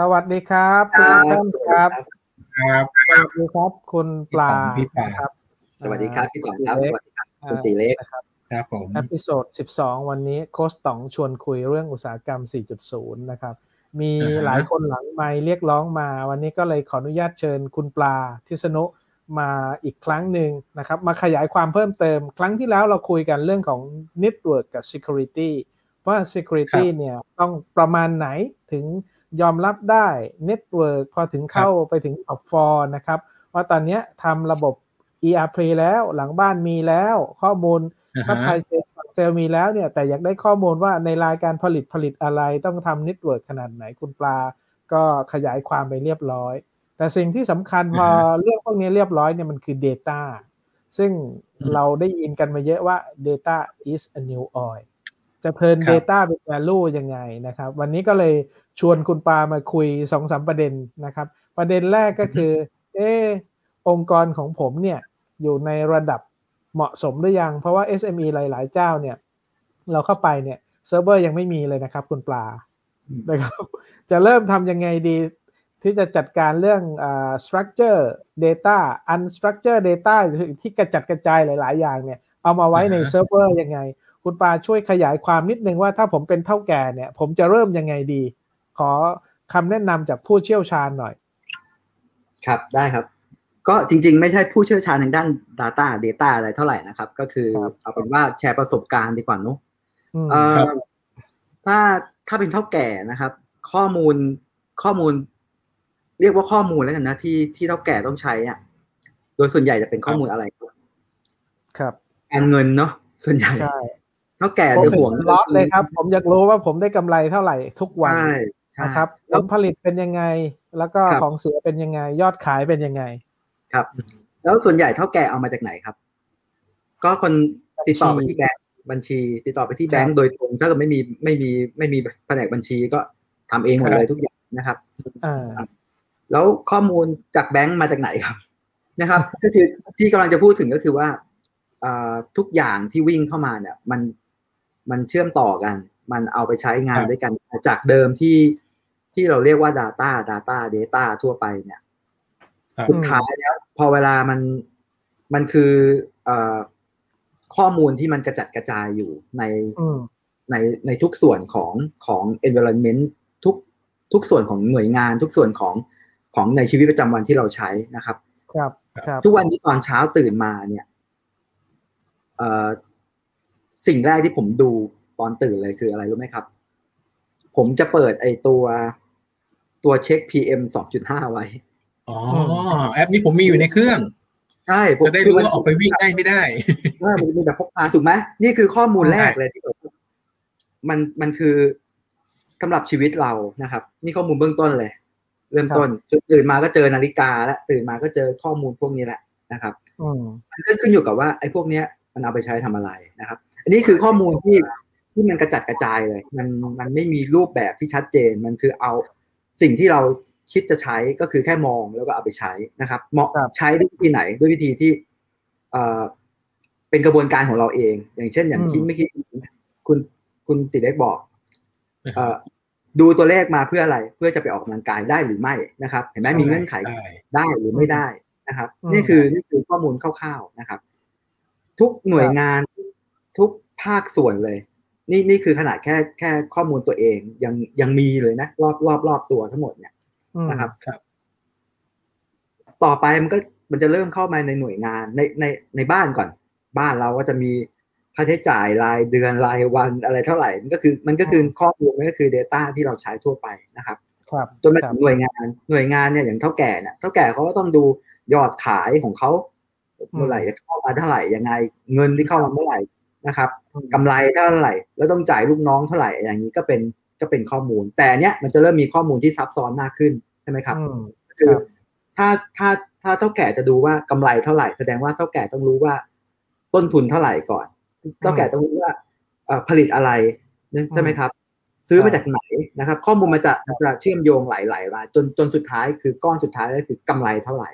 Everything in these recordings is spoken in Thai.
สวัสดีครับทุกท่านครับครับสวัสดีครับคุณปลาพี่ปลาครับ สวัสดีครับพี่ต๋องครับเล็สกวัสดีครับคุณตีเล็กนะครับครับผม episode 12 วันนี้โค้ชต๋องชวนคุยเรื่องอุตสาหกรรม 4.0 นะครับ มีหลายคนหลังไมค์เรียกร้องมา วันนี้ก็เลยขออนุญาตเชิญคุณปลาทิศนุมาอีกครั้งหนึ่งนะครับ มาขยายความเพิ่มเติม ครั้งที่แล้วเราคุยกันเรื่องของ Network กับ Security ว่า Security เนี่ยต้องประมาณไหนถึง ยอมรับได้ Network พอถึงเข้าไปถึง Top 4นะครับว่าตอนเนี้ยทำระบบ ERP แล้วหลังบ้านมีแล้วข้อมูลอ่า supply chain ฝั่งเซลล์มีแล้วเนี่ย แต่อยากได้ข้อมูลว่าในรายการผลิตผลิตอะไรต้องทำ network ขนาดไหนคุณปลา ก็ขยายความไปเรียบร้อย แต่สิ่งที่สำคัญพอเรื่องพวกนี้เรียบร้อยเนี่ยมันคือ Data ซึ่งเราได้ยินกันมาเยอะว่า Data is a new oil จะเทิร์นครับ Data เป็น value ยังไงนะครับ วันนี้ก็เลย ชวนคุณปามาคุยสองสามประเด็นนะครับ ประเด็นแรกก็คือ เออองค์กรของผมเนี่ยอยู่ในระดับเหมาะสมหรือยัง เพราะว่า SME หลาย ๆ เจ้าเนี่ย เราเข้าไปเนี่ยเซิร์ฟเวอร์ยังไม่มีเลยนะครับ คุณปลาอืมนะครับจะเริ่มทำยังไงดี ที่จะจัดการเรื่องอ่า structure data unstructured data ที่กระจัดกระจายหลาย ๆ อย่างเนี่ย เอามาไว้ในอ่าฮะเซิร์ฟเวอร์ยังไง คุณปาช่วยขยายความนิดนึงว่าถ้าผมเป็นเท่าแก่เนี่ย ผมจะเริ่มยังไงดี ขอคำแนะนำจากผู้เชี่ยวชาญหน่อย ครับได้ครับ ก็จริง ๆ ไม่ใช่ผู้เชี่ยวชาญทางด้าน Data Data อะไรเท่าไหร่นะครับ ก็คือครับเอาเป็นว่าแชร์ประสบการณ์ดีกว่าเนอะอืมเอ่อครับถ้าถ้าเป็นเท่าแก่นะครับ ข้อมูลข้อมูล เรียกว่าข้อมูลแล้วกันนะที่ที่เท่าแก่ต้องใช้อะโดยส่วนใหญ่จะเป็นข้อมูลอะไร ครับครับการเงินเนาะส่วนใหญ่ใช่เท่าแก่ผมจะเป็นห่วงล็อตเลยครับ ผมอยากรู้ว่าผมได้กำไรเท่าไหร่ทุกวันใช่ใช่ นะครับผแล้วลผลิตเป็นยังไง แล้วก็ครับของเสียเป็นยังไง ยอดขายเป็นยังไง ครับ แล้วส่วนใหญ่เท่าแก่เอามาจากไหนครับ ก็คนติดต่อไปบัญชีที่แบงก์บัญชี ติดต่อไปที่แบงครัก์บโดยตรงถ้าเกิดไม่มีไม่มีไม่มีแผนกบัญชีก็ทำเองหมดครับเลยทุกอย่างนะครับอ่าแล้วข้อมูลจากแบงก์มาจากไหนครับนะครับ ก็คือที่กำลังจะพูดถึงก็คือว่าอ่าทุกอย่างที่วิ่งเข้ามาเนี่ย มันมันเชื่อมต่อกัน มันเอาไปใช้งานครับด้วยกันจากเดิมที่ ที่เราเรียกว่า Data Data Data ทั่วไปเนี่ยครับสุดท้ายแล้วพอเวลามันมันคือเอ่อข้อมูลที่มันกระจัดกระจายอยู่ในอืมในในทุกส่วนของของ environment ทุกทุกส่วนของหน่วยงาน ทุกส่วนของของในชีวิตประจำวันที่เราใช้นะครับ ครับ ครับ ทุกวันนี้ตอนเช้าตื่นมาเนี่ยเอ่อสิ่งแรกที่ผมดูตอนตื่นเลยคืออะไรรู้ไหมครับ ผมจะเปิดไอตัว ตัวเช็ค PM 2.5 ไว้ อ๋อ แอปนี้ผมมีอยู่ในเครื่อง ใช่ผมจะได้คืรู้มันว่าออกไปวิ่งได้ไม่ได้เออมันมีแบบพกพาถูกไหมนี่คือข้อมูลใช่แรกเลยที่แบบมันมันคือสำหรับชีวิตเรานะครับ นี่ข้อมูลเบื้องต้นเลย เริ่มต้นตื่นมาก็เจอนาฬิกาแล้วตื่นมาก็เจอข้อมูลพวกนี้แหละนะครับอืมมันก็ขึ้นอยู่กับว่าไอ้พวกเนี้ยมันเอาไปใช้ทำอะไรนะครับ อันนี้คือข้อมูลที่ที่มันกระจัดกระจายเลย มันมันไม่มีรูปแบบที่ชัดเจนมันคือเอา สิ่งที่เราคิดจะใช้ก็คือแค่มองแล้วก็เอาไปใช้นะครับเหมาะครับใช้ด้วยวิธีไหนด้วยวิธีที่เอ่อเป็นกระบวนการของเราเอง อย่างเช่น อย่างที่อืมเมื่อกี้คุณคุณติเล็กบอกเอ่อดูตัวเลขมาเพื่ออะไร เพื่อจะไปออกกำลังกายได้หรือไม่นะครับ เห็นไหมมีเงื่อนไขได้ได้หรือไม่ได้นะครับอืมนี่คือนี่คือข้อมูลคร่าวๆนะครับ ทุกหน่วยงานทุกภาคส่วนเลย นี่นี่คือขนาดแค่แค่ข้อมูลตัวเองยังยังมีเลยนะ รอบรอบรอบตัวทั้งหมดเนี่ยอืมนะครับครับ ต่อไปมันก็มันจะเริ่มเข้ามาในหน่วยงานในในในบ้านก่อน บ้านเราก็จะมีค่าใช้จ่ายรายเดือนรายวันอะไรเท่าไหร่ มันก็คือ มันก็คือข้อมูลมันก็คือ Data ที่เราใช้ทั่วไปนะครับครับจนมาครัถึบงหน่วยงานหน่วยงานเนี่ยอย่างเท่าแก่เนี่ยเท่าแก่เขาก็ต้องดูยอดขายของเขาเมื่อไหร่จะเข้ามาเท่าไหร่ยังไง เงินที่เข้ามาเมื่อไหร่ นะครับกำไรเท่าไหร่ แล้วต้องจ่ายลูกน้องเท่าไหร่อย่างนี้ก็เป็นก็เป็นข้อมูล แต่เนี้ยมันจะเริ่มมีข้อมูลที่ซับซ้อนมากขึ้นใช่ไหมครับอืมคือครับถ้าถ้าถ้าเท่าแก่จะดูว่ากำไรเท่าไหร่ แสดงว่าเท่าแก่ต้องรู้ว่า ต้นทุนเท่าไหร่ก่อนเท่าแก่ต้องรู้ว่าเอ่อผลิตอะไรใช่ไหมครับ ซื้อมาจากไหนนะครับ ข้อมูลมันจะมันจะเชื่อมโยงหลายๆรายจนจนสุดท้ายคือก้อนสุดท้ายก็คือกำไรเท่าไหร่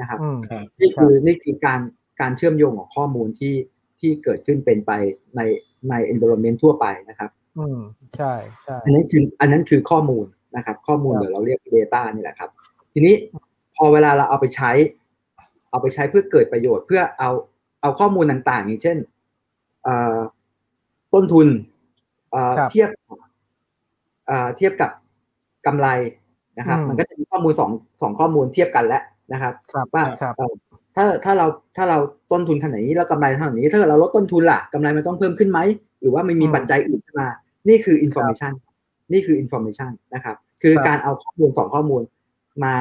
นะครับอืมครับนี่คือนี่คือการการเชื่อมโยงของข้อมูลที่ ที่เกิดขึ้นเป็นไปในใน environment ทั่วไปนะครับ อืมใช่ใช่อันนั้นคืออันนั้นคือข้อมูลนะครับ ข้อมูลครับเดี๋ยวเราเรียก Data นี่แหละครับ ทีนี้พอเวลาเราเอาไปใช้ เอาไปใช้เพื่อเกิดประโยชน์เพื่อเอาเอาข้อมูลต่างๆ อย่างเช่นเอ่อต้นทุนเอ่อครับเทียบเอ่อเทียบกับกำไรนะครับอืมมันก็จะมีข้อมูลสองสองข้อมูลเทียบกันแล้วนะครับครับว่าครับเอ่อ ถ้าถ้าเราถ้าเราต้นทุนขนาดนี้แล้วกำไรเท่านี้ ถ้าเกิดเราลดต้นทุนล่ะกำไรมันต้องเพิ่มขึ้นไหม หรือว่ามันมีอืมปัจจัยอื่นเข้ามา นี่คือ information นี่คือ information นะครับ คือครับการเอาข้อมูลสองข้อมูลมา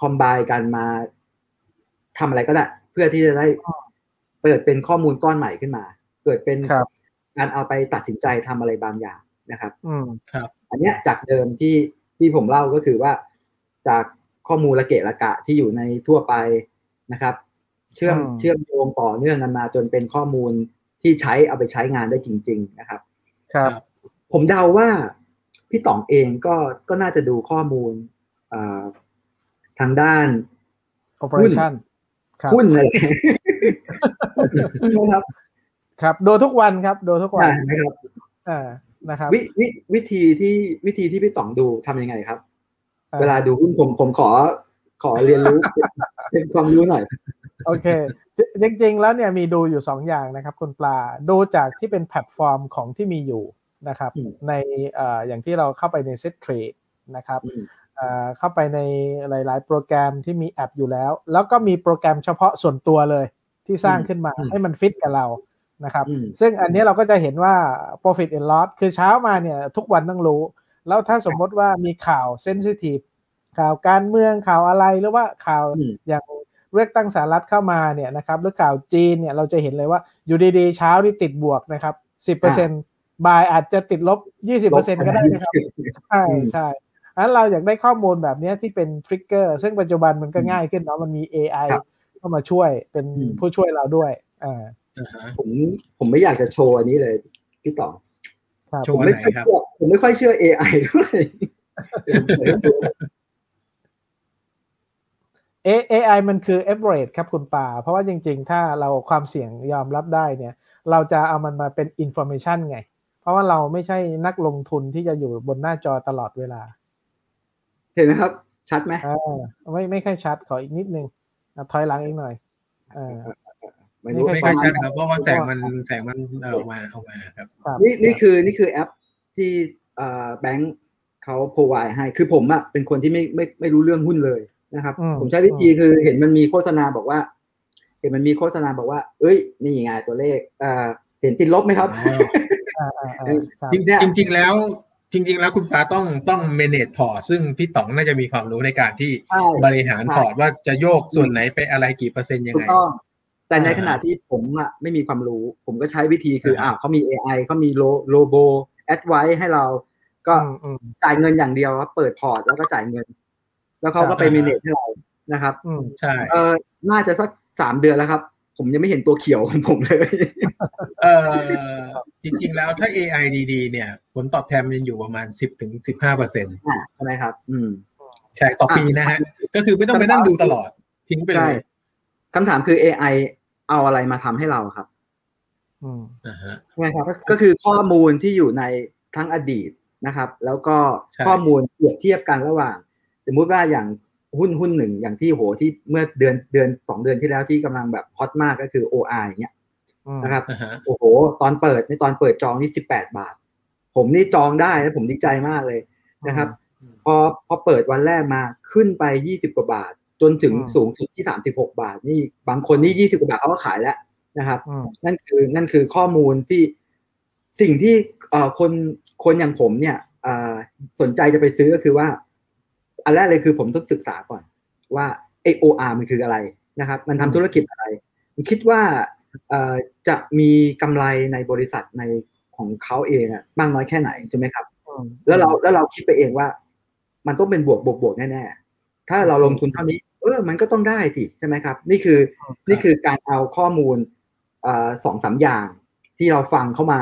คอมไบกันมาทำอะไรก็ได้ เพื่อที่จะได้เปิดเป็นข้อมูลก้อนใหม่ขึ้นมา เกิดเป็นครับการเอาไปตัดสินใจทำอะไรบางอย่างนะครับ อืมครับ อันเนี้ยจากเดิมที่ที่ผมเล่าก็คือว่าจากข้อมูลละเกะละกะที่อยู่ในทั่วไป นะครับ เชื่อมอืมเชื่อมโยงต่อเนื่องกันมาจนเป็นข้อมูลที่ใช้เอาไปใช้งานได้จริง ๆ นะครับ ครับ ผมเดาว่าพี่ต๋องเองก็ก็น่าจะดูข้อมูลอ่าทางด้าน operation ครับหุ้นอะไรนะครับ ครับดูทุกวันครับดูทุกวันใช่นะครับอ่านะครับวิวิวิธีที่วิธีที่พี่ต๋องดูทำยังไงครับอ่เวลาดูหุ้นผมผมขอขอเรียนรู้ เป็นความรู้หน่อยโอเคจจริง ๆ แล้วเนี่ยมีดูอยู่สองอย่างนะครับ คุณปลาดูจากที่เป็นแพลตฟอร์มของที่มีอยู่นะครับอืมในเอ่ออย่างที่เราเข้าไปใน Set Trade นะครับอืมเอ่อเข้าไปในหลาย ๆ โปรแกรมที่มีแอปอยู่แล้ว แล้วก็มีโปรแกรมเฉพาะส่วนตัวเลยที่สร้างขึ้นมาอืมให้มันฟิตกับเรานะครับอืมซึ่งอันนี้เราก็จะเห็นว่า profit and loss คือเช้ามาเนี่ยทุกวันต้องรู้ แล้วถ้าสมมติว่ามีข่าว sensitive ข่าวการเมืองข่าวอะไรหรือว่าข่าวอืมอย่างเลือกตั้งสหรัฐเข้ามาเนี่ยนะครับหรือข่าวจีนเนี่ยเราจะเห็นเลยว่าอยู่ดีๆเช้าที่ติดบวกนะครับสิบเปอร์เซ็นต์บายอาจจะติดลบยี่สิบเปอร์เซ็นต์ก็ได้นะครับใช่อืมใช่อันเราอยากได้ข้อมูลแบบเนี้ยที่เป็นทริกเกอร์ซึ่งปัจจุบันมันก็อืมง่ายขึ้นเนาะมันมี AI ครับเข้ามาช่วยเป็นอืมผู้ช่วยเราด้วยอ่าอ่าฮะผมผมไม่อยากจะโชว์อันนี้เลยพี่ต๋องครับโชผมว์ไม่ไหนค่อยครับเชื่อผมไม่ค่อยเชื่อ AI ด้วยเอ AI มันคือ average ครับคุณป่า เพราะว่าจริงๆ ถ้าเราความเสี่ยงยอมรับได้เนี่ย เราจะเอามันมาเป็น information ไง เพราะว่าเราไม่ใช่นักลงทุนที่จะอยู่บนหน้าจอตลอดเวลา เห็นไหมครับ ชัดไหมอ่าไม่ไม่ค่อยชัดขออีกนิดนึงอะถอยหลังอีกหน่อยอ่าไม่รู้ไม่ไม่ค่ค่ออยยชัชัดดครับเพราะว่าแสงมันแสงมันเออออกมาออกมาครับครับนี่นี่คือนี่คือแอปที่เอ่อแบงค์เขาพร o ไวให้คือผมอะเป็นคนที่ไม่ไม่ไม่รู้เรื่องหุ้นเลย นะครับอืมผมใช้วิธีคือเห็นมันมีโฆษณาบอกว่า เห็นมันมีโฆษณาบอกว่า เอ้ย นี่ไงตัวเลขเอ่อเห็นติดลบไหมครับอ๋ออ่าอ่าอ่าครับจริงเนี่ยจริงๆแล้วจริง ๆ แล้วคุณปาต้องต้อง manage พอร์ตซึ่งพี่ต๋องน่าจะมีความรู้ในการที่ใช่บริหารพอร์ตว่าจะโยกส่วนไหนไปอะไรกี่เปอร์เซ็นต์ยังถูกไงต้องแต่ในอ่าขณะที่ผมอะไม่มีความรู้ ผมก็ใช้วิธีคืออ่าอ่าเขามี AI เขามีโลโล robo advise ให้เรา ก็อืมอืมจ่ายเงินอย่างเดียวครับเปิดพอร์ตแล้วก็จ่ายเงิน แล้วเขาก็ไปอ่ามีเนตให้เรานะครับ อืมใช่เออน่าจะสักสามเดือนแล้วครับ ผมยังไม่เห็นตัวเขียวของผมเลย เออจริง ๆ แล้วถ้า AI ดีๆเนี่ย ผลตอบแทนมันอยู่ประมาณสิบถึงสิบห้าเปอร์เซ็นต์อ่าใช่ไหมครับ อืมใช่ต่อปีนะฮะ ก็คือไม่ต้องไปนั่งดูตลอด ทิ้งไปเลใช่ยคำถามคือ AI เอาอะไรมาทำให้เราครับ อืมอ่าฮะใช่ไหมครับ ก็คือข้อมูลที่อยู่ในทั้งอดีตนะครับ แล้วก็ใช่ข้อมูลเปรียบเทียบกันระหว่าง สมมุติว่าอย่างหุ้นหุ้นหนึ่งอย่างที่โหที่เมื่อเดือนเดือนสองเดือนที่แล้วที่กำลังแบบฮอตมากก็คือ OR อย่างเงี้ยอืมนะครับอ่าฮะโอ้โห ตอนเปิดในตอนเปิดจองนี่สิบแปดบาท ผมนี่จองได้แล้วผมดีใจมากเลยนะครับ พอพอเปิดวันแรกมาขึ้นไปยี่สิบกว่าบาท จนถึงอืมสูงสุดที่สามสิบหกบาท นี่บางคนนี่ยี่สิบกว่าบาทเขาก็ขายแล้วนะครับอืมนั่นคือนั่นคือข้อมูลที่สิ่งที่เอ่อคนคนอย่างผมเนี่ยเอ่อสนใจจะไปซื้อก็คือว่า อันแรกเลยคือผมต้องศึกษาก่อนว่า AOR มันคืออะไรนะครับ มันทำธุรกิจอะไรผมคิดว่าเอ่อจะมีกำไรในบริษัทในของเขาเองอะมากน้อยแค่ไหนใช่ไหมครับอืมแล้วเราแล้วเราคิดไปเองว่า มันต้องเป็นบวกบวกบวกแน่ๆถ้าเราลงทุนเท่านี้ เออ มันก็ต้องได้สิใช่ไหมครับ นี่คือนี่คือการเอาข้อมูลเอ่อสองสามอย่างที่เราฟังเข้ามา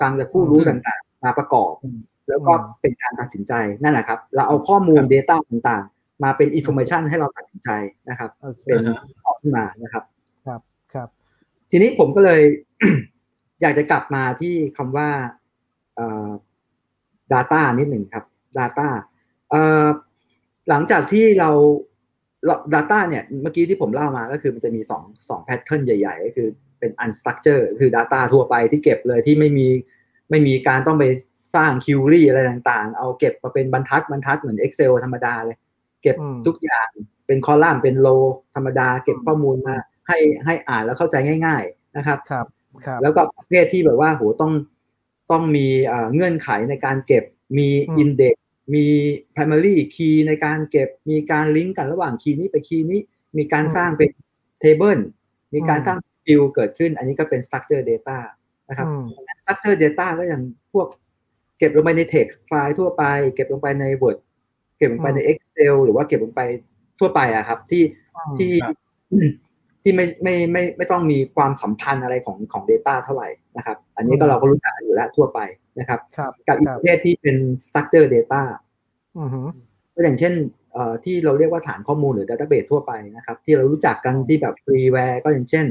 กลางจากผู้รู้อืมต่างๆ มาประกอบอืม แล้วก็อืมเป็นการตัดสินใจนั่นแหละครับ เราเอาข้อมูลครับ Data ต่างๆ มาเป็น Information ให้เราตัดสินใจนะครับโอเคเป็นอ่าฮะออกขึ้นมานะครับ ครับครับ ทีนี้ผมก็เลยอยากจะกลับมาที่คำว่าเอ่อ data นิดหนึ่งครับ data เอ่อหลังจากที่เราเรา Data เนี่ยเมื่อกี้ที่ผมเล่ามาก็คือมันจะมีสองสองแพทเทิร์นใหญ่ ๆ ก็คือเป็น unstructured คือ Data ทั่วไปที่เก็บเลยที่ไม่มีไม่มีการต้องไป สร้าง query อะไรต่างๆ เอาเก็บมาเป็นบรรทัดบรรทัดเหมือน Excel ธรรมดาเลย เก็บอืมทุกอย่างเป็นคอลัมน์เป็นโลธรรมดา เก็บข้อมูลมาให้ให้อ่านแล้วเข้าใจง่าย ๆนะครับครับครับแล้วก็ประเภทที่แบบว่าโหต้องต้องมีเอ่อเงื่อนไขในการเก็บมีอืม index มี primary key ในการเก็บมีการลิงก์กันระหว่างคีย์นี้ไปคีย์นี้ มีการสร้างเป็น table มีการสร้าง view เกิดขึ้น อันนี้ก็เป็น structure data นะครับอืม structure data ก็อย่างพวก เก็บลงไปใน text ไฟล์ทั่วไป เก็บลงไปใน Word เก็บลงไปใน Excel หรือว่าเก็บลงไปทั่วไปอะครับ ที่ที่ครับที่ไม่ไม่ไม่ไม่ต้องมีความสัมพันธ์อะไรของของ Data เท่าไหร่นะครับ อันนี้ก็อืมเราก็รู้จักอยู่แล้วทั่วไปนะครับครับกับอีกครัปบระเภทที่เป็น structure data อือหือก็อย่างเช่นเอ่อที่เราเรียกว่าฐานข้อมูลหรือ database ทั่วไปนะครับ ที่เรารู้จักกันที่แบบ freeware ก็อย่างเช่น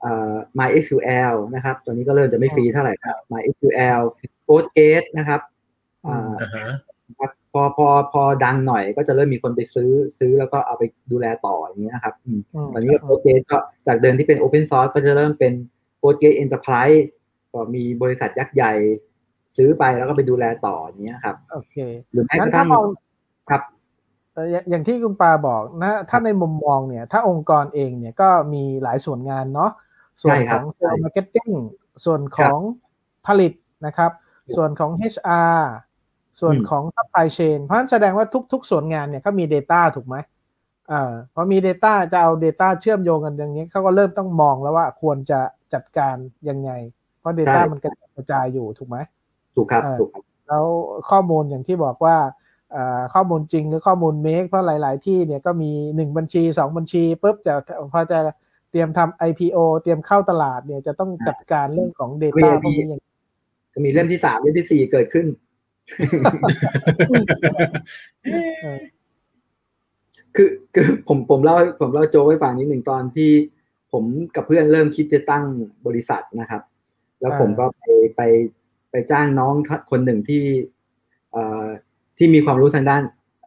เอ่อ MySQL นะครับ ตัวนี้ก็เริ่มจะไม่ฟรีเท่าไหร่ครับ MySQL Postgres นะครับอ่าอ่าฮะครับพอพอพอดังหน่อยก็จะเริ่มมีคนไปซื้อซื้อแล้วก็เอาไปดูแลต่ออย่างนี้ยนะครับอืมมตอนนี้ก็โปรเจกต์ก็จากเดิมที่เป็น Open Source ก็จะเริ่มเป็นโปรเจกต์ Enterprise ก็มีบริษัทยักษ์ใหญ่ซื้อไปแล้วก็ไปดูแลต่ออย่างเงี้ยครับโอเคหรือแม้กงั้นระถ้าทั่งมองครับเอ่ออย่างอย่างที่คุณปาบอกนะถ้าในมุมมองเนี่ย ถ้าองค์กรเองเนี่ยก็มีหลายส่วนงานเนาะส่วนใช่คขรับอง sales marketing ส่วนของผลิตนะครับ ส่วนของ HR ส่วนอืมของ supply chain เพราะฉะนั้นแสดงว่าทุก ๆ ส่วนงานเนี่ยเขามี Data ถูกไหมเอ่าพอมี Data จะเอา Data เชื่อมโยงกันอย่างนี้เขาก็เริ่มต้องมองแล้วว่าควรจะจัดการยังไง เพราะ Data มันกระจายอยู่ถูกไหมถูกครับเอ่อถูกครับแล้วข้อมูลอย่างที่บอกว่าเอ่อข้อมูลจริงหรือข้อมูลเมคเพราะหลาย ๆ ที่เนี่ยก็มีหนึ่งบัญชีสองบัญชีปุ๊บจะพอจะเตรียมทำ IPO เตรียมเข้าตลาดเนี่ยจะต้องจัดการเรื่องของ Data พวกนี้อย่าง ก็มีเล่มที่สามเล่มที่สี่เกิดขึ้นเออคือคือผมผมเล่าผมเล่าโจกให้ฟังนิดหนึ่งตอนที่ผมกับเพื่อนเริ่มคิดจะตั้งบริษัทนะครับ แล้วผมก็ไปไปไปจ้างน้องคนหนึ่งที่เอ่อที่มีความรู้ทางด้าน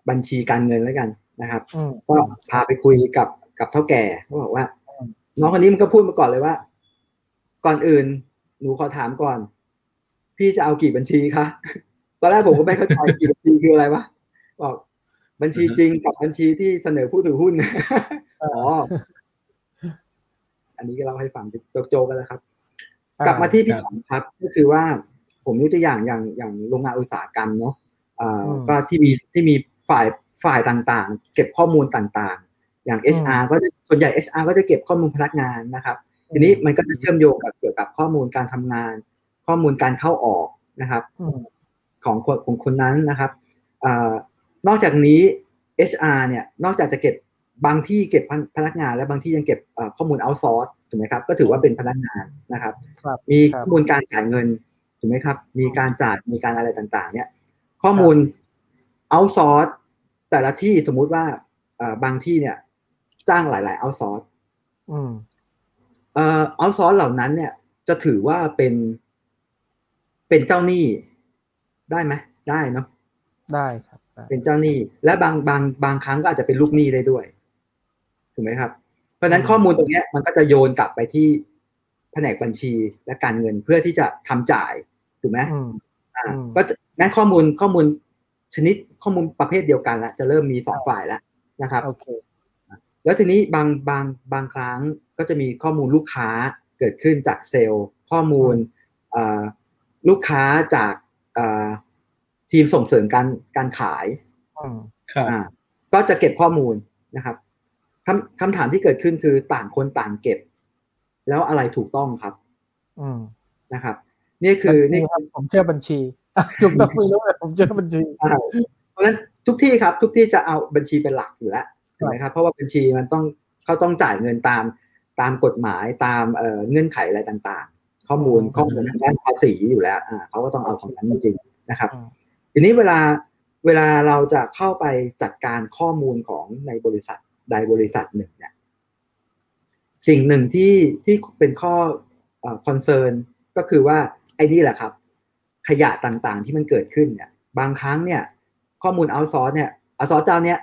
บัญชีการเงินแล้วกันนะครับอืมก็พาไปคุยกับกับเท่าแก่เขาบอกว่าอืมน้องคนนี้มันก็พูดมาก่อนเลยว่า ก่อนอื่น หนูขอถามก่อน พี่จะเอากี่บัญชีคะตอนแรกผมก็ไม่เข้าใจกี่บัญชีคืออะไรวะบอกบัญชีจริงกับบัญชีที่เสนอผู้ถือหุ้นอ๋ออันนี้ก็เล่าให้ฟังโจกๆกันแล้วครับ กลับมาที่พี่ครับสองครับ ก็คือว่าผมยกตัวอย่างอย่างอย่างโรงงานอุตสาหกรรมเนาะอ่าอืมก็ที่มีที่มีฝ่ายฝ่ายต่างๆ เก็บข้อมูลต่างๆ อย่าง HR ก็จะส่วนใหญ่ HR ก็จะเก็บข้อมูลพนักงานนะครับ ทีนี้มันก็จะเชื่อมโยงกับเกี่ยวกับข้อมูลการทำงาน ข้อมูลการเข้าออกนะครับอืมของคนของคนนั้นนะครับอานอกจากนี้ HR เนี่ยนอกจากจะเก็บบางที่เก็บพนักงาน และบางที่ยังเก็บเอ่อข้อมูล outsource ถูกไหมครับ ก็ถือว่าเป็นพนักงานนะครับครับมีครับข้อมูลการจ่ายเงินถูกไหมครับ มีการจ่ายมีการอะไรต่างๆ เนี่ย ข้อมูล outsource แต่ละที่สมมุติว่าเอ่อบางที่เนี่ย จ้างหลายๆ outsource อืมเอ่อ outsource เหล่านั้นเนี่ยจะถือว่าเป็น เป็นเจ้าหนี้ได้ไหมได้เนาะได้ครับได้เป็นเจ้าหนี้ และบางบางบางครั้งก็อาจจะเป็นลูกหนี้ได้ด้วยถูกไหมครับ เพราะฉะนั้นข้อมูลตรงเนี้ยมันก็จะโยนกลับไปที่แผนกบัญชีและการเงินเพื่อที่จะทำจ่ายถูกไหมอืมอ่าอืมก็จะงั้นข้อมูลข้อมูลชนิดข้อมูลประเภทเดียวกันละจะเริ่มมีสองฝ่ายแล้วนะครับโอเคแล้วทีนี้บางบางบางครั้งก็จะมีข้อมูลลูกค้าเกิดขึ้นจากเซลล์ ข้อมูลอ่า ลูกค้าจากอ่าทีมส่งเสริมการการขายอืมครับอ่าก็จะเก็บข้อมูลนะครับคำคำถามที่เกิดขึ้นคือต่างคนต่างเก็บ แล้วอะไรถูกต้องครับอืมนะครับ นี่คือบัญชีนี่ครับผมเชื่อบัญชีอะถูกต้องไม่รู้แต่ผมเชื่อบัญชีใช่เพราะฉะนั้นทุกที่ครับ ทุกที่จะเอาบัญชีเป็นหลักอยู่แล้วถูกไหมครับเพราะว่าบัญชีมันต้องเขาต้องจ่ายเงินตามตามกฎหมายตามเอ่อเงื่อนไขอะไรต่างๆ ข้อมูลอืมข้อมูลทางด้านภาษีอยู่แล้วอ่าเขาก็ต้องเอาของนั้นจริงๆนะครับอืมทีนี้เวลาเวลาเราจะเข้าไปจัดการข้อมูลของในบริษัทใดบริษัทหนึ่งเนี่ยสิ่งหนึ่งที่ที่เป็นข้อคอนเซิร์นก็คือว่าไอ้นี่แหละครับ ขยะต่างๆที่มันเกิดขึ้นเนี่ย บางครั้งเนี่ย ข้อมูลเอาซอร์เนี่ยเอาซอร์เจ้าเนี้ย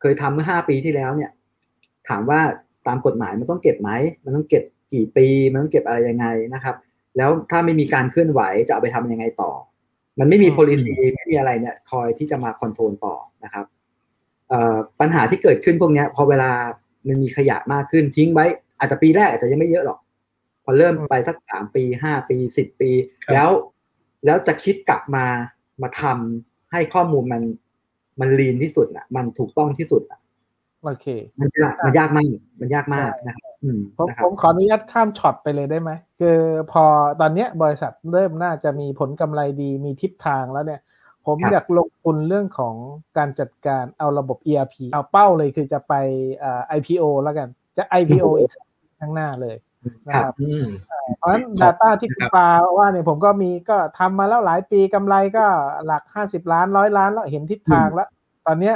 เคยทำเมื่อห้าปีที่แล้วเนี่ย ถามว่าตามกฎหมายมันต้องเก็บไหม มันต้องเก็บกี่ปี มันต้องเก็บอะไรยังไงนะครับ แล้วถ้าไม่มีการเคลื่อนไหวจะเอาไปทำยังไงต่อ มันไม่มีอืม policy ไม่มีอะไรเนี่ยคอยที่จะมาคอนโทรลต่อนะครับเอ่อปัญหาที่เกิดขึ้นพวกเนี้ยพอเวลามันมีขยะมากขึ้นทิ้งไว้ อาจจะปีแรกอาจจะยังไม่เยอะหรอก พอเริ่มไปสักสามปีห้าปีสิบปีครับแล้ว แล้วจะคิดกลับมามาทำให้ข้อมูลมันมันลีนที่สุดอะ มันถูกต้องที่สุดอะโอเค มันยากมันยากมากมันยากมากนะครับอืม ผมนะคผรับมขออนุญาตข้ามช็อตไปเลยได้ไหมคือพอตอนเนี้ยบริษัทเริ่มน่าจะมีผลกำไรดีมีทิศทางแล้วเนี่ย ผมครับอยากลงทุนเรื่องของการจัดการเอาระบบ ERP เอาเป้าเลยคือจะไปเอ่อ IPO แล้วกันจะ IPO อีกข้างหน้าเลยนะคครัรับบอืมเพราะฉะนั้นครับ Data ที่คุณปาว่าเนี่ยผมก็มีก็ทำมาแล้วหลายปีกำไรก็หลัก50ล้านร้อยล้านแล้วเห็นทิศทางแล้ว ตอนเนี้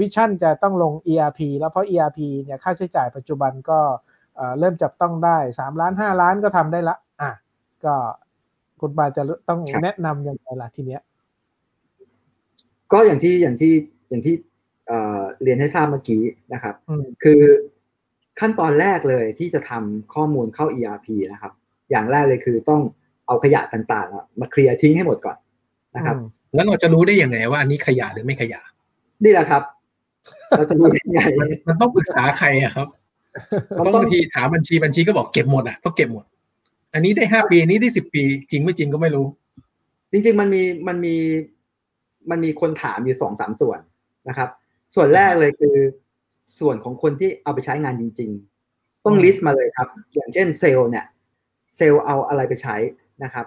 วิชั่นจะต้องลง ERP แล้วเพราะ ERP เนี่ยค่าใช้จ่ายปัจจุบันก็ เอ่อเริ่มจับต้องได้3ล้าน5ล้านก็ทำได้ละ อะ ก็คุณปาจะต้องครับแนะนำยังไงล่ะทีเนี้ย ก็อย่างที่อย่างที่อย่างที่เอ่อเรียนให้ทราบเมื่อกี้นะครับอืมคือขั้นตอนแรกเลยที่จะทำข้อมูลเข้า ERP นะครับ อย่างแรกเลยคือต้องเอาขยะต่างๆอะมาเคลียร์ทิ้งให้หมดก่อนนะครับอืมแล้วเราจะรู้ได้ยังไงว่าอันนี้ขยะหรือไม่ขยะ นี่แหละครับ เราจะรู้ได้ยังไงมันมันต้องปรึกษาใครอะครับมัน เพราะต้องบางทีถามบัญชีบัญชีก็บอกเก็บหมดอะต้องเก็บหมด อันนี้ได้ห้าปีอันนี้ได้สิบปี จริงไม่จริงก็ไม่รู้ จริง ๆ มันมีมันมีมันมีคนถามอยู่สองสามส่วนนะครับ ส่วนแรกเลยคือส่วนของคนที่เอาไปใช้งานจริง ๆ ต้องอืมลิสต์มาเลยครับ อย่างเช่นเซลล์เนี่ย เซลล์เอาอะไรไปใช้นะครับ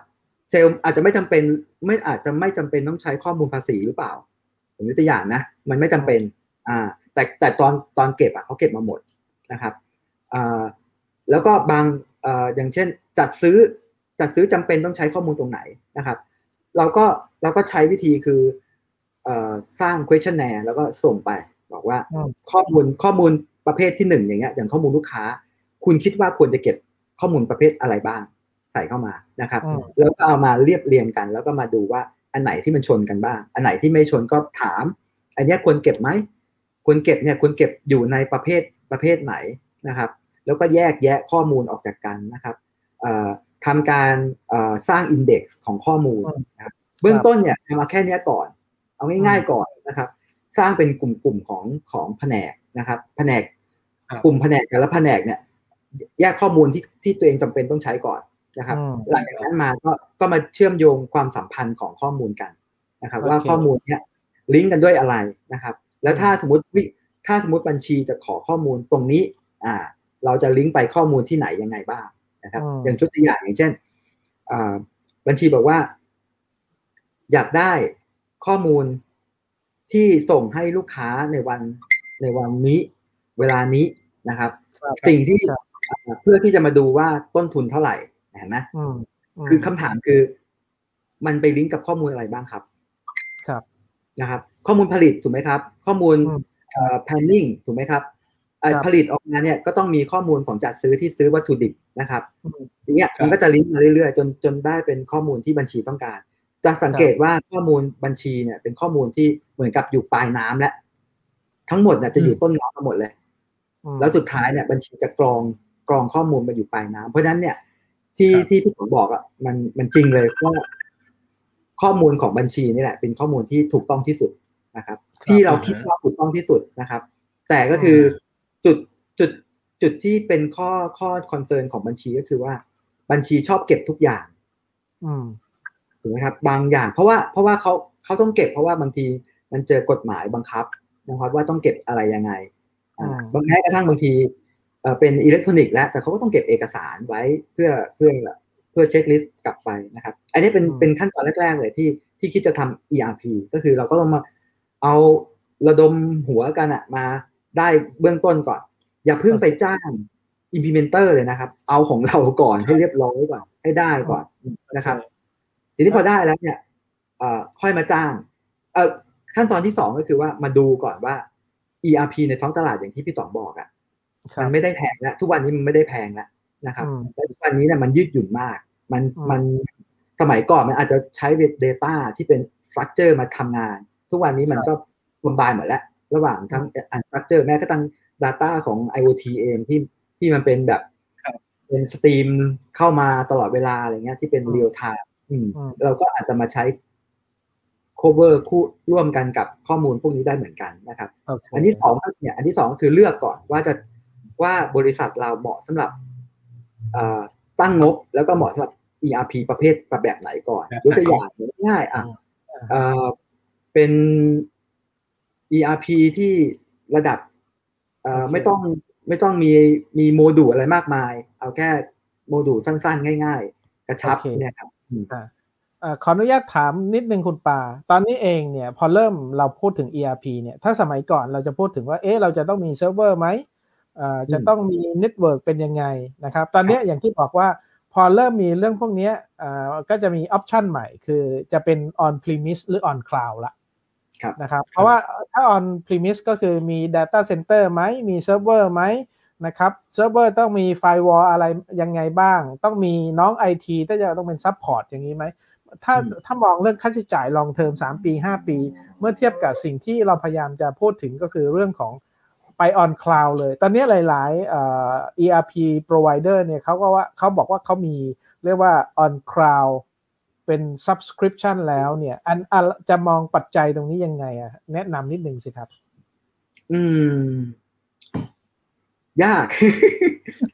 เซลล์อาจจะไม่จำเป็นไม่อาจจะไม่จำเป็นต้องใช้ข้อมูลภาษีหรือเปล่า ผมยกตัวอย่างนะ มันไม่จำเป็น อ่า แต่แต่ตอนตอนเก็บอะเขาเก็บมาหมด นะครับอ่าแล้วก็บางอ่าอย่างเช่นจัดซื้อจัดซื้อจำเป็นต้องใช้ข้อมูลตรงไหนนะครับ เราก็เราก็ใช้วิธีคือเอ่อสร้าง questionnaire แล้วก็ส่งไปบอกว่าอืมข้อมูลข้อมูลประเภทที่หนึ่งอย่างเงี้ยอย่างข้อมูลลูกค้า คุณคิดว่าควรจะเก็บข้อมูลประเภทอะไรบ้างใส่เข้ามานะครับอืมแล้วก็เอามาเรียบเรียงกัน แล้วก็มาดูว่าอันไหนที่มันชนกันบ้าง อันไหนที่ไม่ชนก็ถาม อันเนี้ยควรเก็บไหมควรเก็บเนี่ยควรเก็บอยู่ในประเภท ประเภทไหนนะครับ แล้วก็แยกแยะข้อมูลออกจากกันนะครับเอ่อทำการเอ่อสร้างอินเด็กซ์ของข้อมูลนะครับเบื้องต้นเนี่ยทำมาแค่เนี้ยก่อน เอาง่ายๆก่อนนะครับ สร้างเป็นกลุ่มๆของของแผนกนะครับ แผนกครับกลุ่มแผนกแต่ละแผนกเนี่ย แยกข้อมูลที่ที่ตัวเองจำเป็นต้องใช้ก่อนนะครับอืมหลังจากนั้นมาก็ก็มาเชื่อมโยงความสัมพันธ์ของข้อมูลกันนะครับโอเคว่าข้อมูลเนี่ยลิงก์กันด้วยอะไรนะครับ แล้วถ้าสมมติวิ ถ้าสมมติบัญชีจะขอข้อมูลตรงนี้อ่าเราจะลิงก์ไปข้อมูลที่ไหนยังไงบ้างนะครับอืมอย่างชุดตัวอย่างอย่างเช่นอ่าบัญชีบอกว่า อยากได้ข้อมูลที่ส่งให้ลูกค้าในวันในวันนี้ เวลานี้นะครับครับสิ่งที่ครับอ่าเพื่อที่จะมาดูว่าต้นทุนเท่าไหร่เห็นไหมอืมมคือคำถามคือ มันไปลิงก์กับข้อมูลอะไรบ้างครับ ครับนะครับ ข้อมูลผลิตถูกไหมครับ ข้อมูล อืมเอ่อ planning ถูกไหมครับเอ่อครับผลิตออกมาเนี่ยก็ต้องมีข้อมูลของจัดซื้อที่ซื้อวัตถุดิบนะครับอืมอย่างเงี้ยครับมันก็จะลิงก์มาเรื่อยๆ จนจนได้เป็นข้อมูลที่บัญชีต้องการ จะสังเกตว่าข้อมูลบัญชีเนี่ย เป็นข้อมูลที่เหมือนกับอยู่ปลายน้ำและ ทั้งหมดเนี่ยจะอยู่ต้นน้ำมาหมดเลยอืมแล้วสุดท้ายเนี่ยบัญชีจะกรองกรองข้อมูลมาอยู่ปลายน้ำเพราะฉะนั้นเนี่ยที่ครับที่พี่สมบอกอะมันมันจริงเลยว่าข้อมูลของบัญชีนี่แหละ เป็นข้อมูลที่ถูกต้องที่สุด นะครับ ที่เราคิดว่าถูกต้องที่สุดนะครับ แต่ก็คือจุดจุดจุดที่เป็นข้อข้อ concern ของบัญชีก็คือว่า บัญชีชอบเก็บทุกอย่างอืมถูกไหมครับ บางอย่าง เพราะว่าเพราะว่าเขาเขาต้องเก็บเพราะว่าบางทีมันเจอกฎหมายบังคับนะครับว่าต้องเก็บอะไรยังไงอ่าอืมบางแม้กระทั่งบางทีเอ่อเป็นอิเล็กทรอนิกส์แล้ว แต่เขาก็ต้องเก็บเอกสารไว้เพื่อเพื่อเพื่อ checklist กลับไปนะครับ อันนี้เป็นอืมเป็นขั้นตอนแรก ๆ เลยที่ที่คิดจะทำ ERP ก็คือเราก็ต้องมา เอาระดมหัวกันอะมาได้เบื้องต้นก่อน อย่าเพิ่งไปจ้าง implementer เลยนะครับ เอาของเราก่อนให้เรียบร้อยก่อนให้ได้ก่อนนะครับ ทีนี้พอได้แล้วเนี่ยเอ่อค่อยมาจ้างเอ่อขั้นตอนที่สองก็คือว่ามาดูก่อนว่า ERP ในท้องตลาดอย่างที่พี่ต๋องบอกอะครัมับนไม่ได้แพงแล้วทุกวันนี้มันไม่ได้แพงแล้วนะครับอืมและทุกวันนี้เนี่ยมันยืดหยุ่นมาก มันอืมมันสมัยก่อนมันอาจจะใช้ Data ที่เป็น structure มาทำงาน ทุกวันนี้มันก็คอมไบหมดแล้ว ระหว่างทั้ง unstructured แม้กระทั่ง data ของ IoT เองที่ที่มันเป็นแบบครับเป็นสตรีมเข้ามาตลอดเวลาอะไรเงี้ยที่เป็นอืม real time อืมอืมเราก็อาจจะมาใช้ cover คู่ร่วมกันกับข้อมูลพวกนี้ได้เหมือนกันนะครับโอเคอันที่สองก็เนี่ย อันที่สองก็คือเลือกก่อนว่าจะว่าบริษัทเราเหมาะสำหรับเอ่อตั้งงบแล้วก็เหมาะสำหรับ ERP ประเภทแบบไหนก่อนแบบไหนยกตัวอย่างง่ายๆอะ เอ่อเป็น ERP ที่ระดับเอ่อโอเคไม่ต้องไม่ต้องมีมีโมดูลอะไรมากมาย เอาแค่โมดูลสั้นๆ ง่าย ๆ กระชับเนี่ยครับอืมเอ่อขออนุญาตถามนิดนึงคุณปา ตอนนี้เองเนี่ยพอเริ่มเราพูดถึง ERP เนี่ย ถ้าสมัยก่อนเราจะพูดถึงว่า เอ๊ะเราจะต้องมีเซิร์ฟเวอร์ไหมเอ่อจะต้องมี network เป็นยังไงนะครับ ตอนเนี้ยอย่างที่บอกว่าพอเริ่มมีเรื่องพวกเนี้ยเอ่อก็จะมี option ใหม่ คือจะเป็น on premise หรือ on cloud ละครับ นะครับเพราะว่าถ้า on premise ก็คือมี data center ไหมมีเซิร์ฟเวอร์ไหมนะครับเซิร์ฟเวอร์ต้องมี firewall อะไรยังไงบ้าง ต้องมีน้อง IT ที่จะต้องเป็น support อย่างนี้ไหมถ้าอืมถ้ามองเรื่องค่าใช้จ่าย long term สามปีห้าปี เมื่อเทียบกับสิ่งที่เราพยายามจะพูดถึงก็คือเรื่องของไป on cloud เลย ตอนนี้หลายๆเอ่อ ERP provider เนี่ยเขาก็ว่าเขาบอกว่าเขามีเรียกว่า on cloud เป็น subscription แล้วเนี่ยอันอันจะมองปัจจัยตรงนี้ยังไงอะแนะนำนิดนึงสิครับ อืม ยาก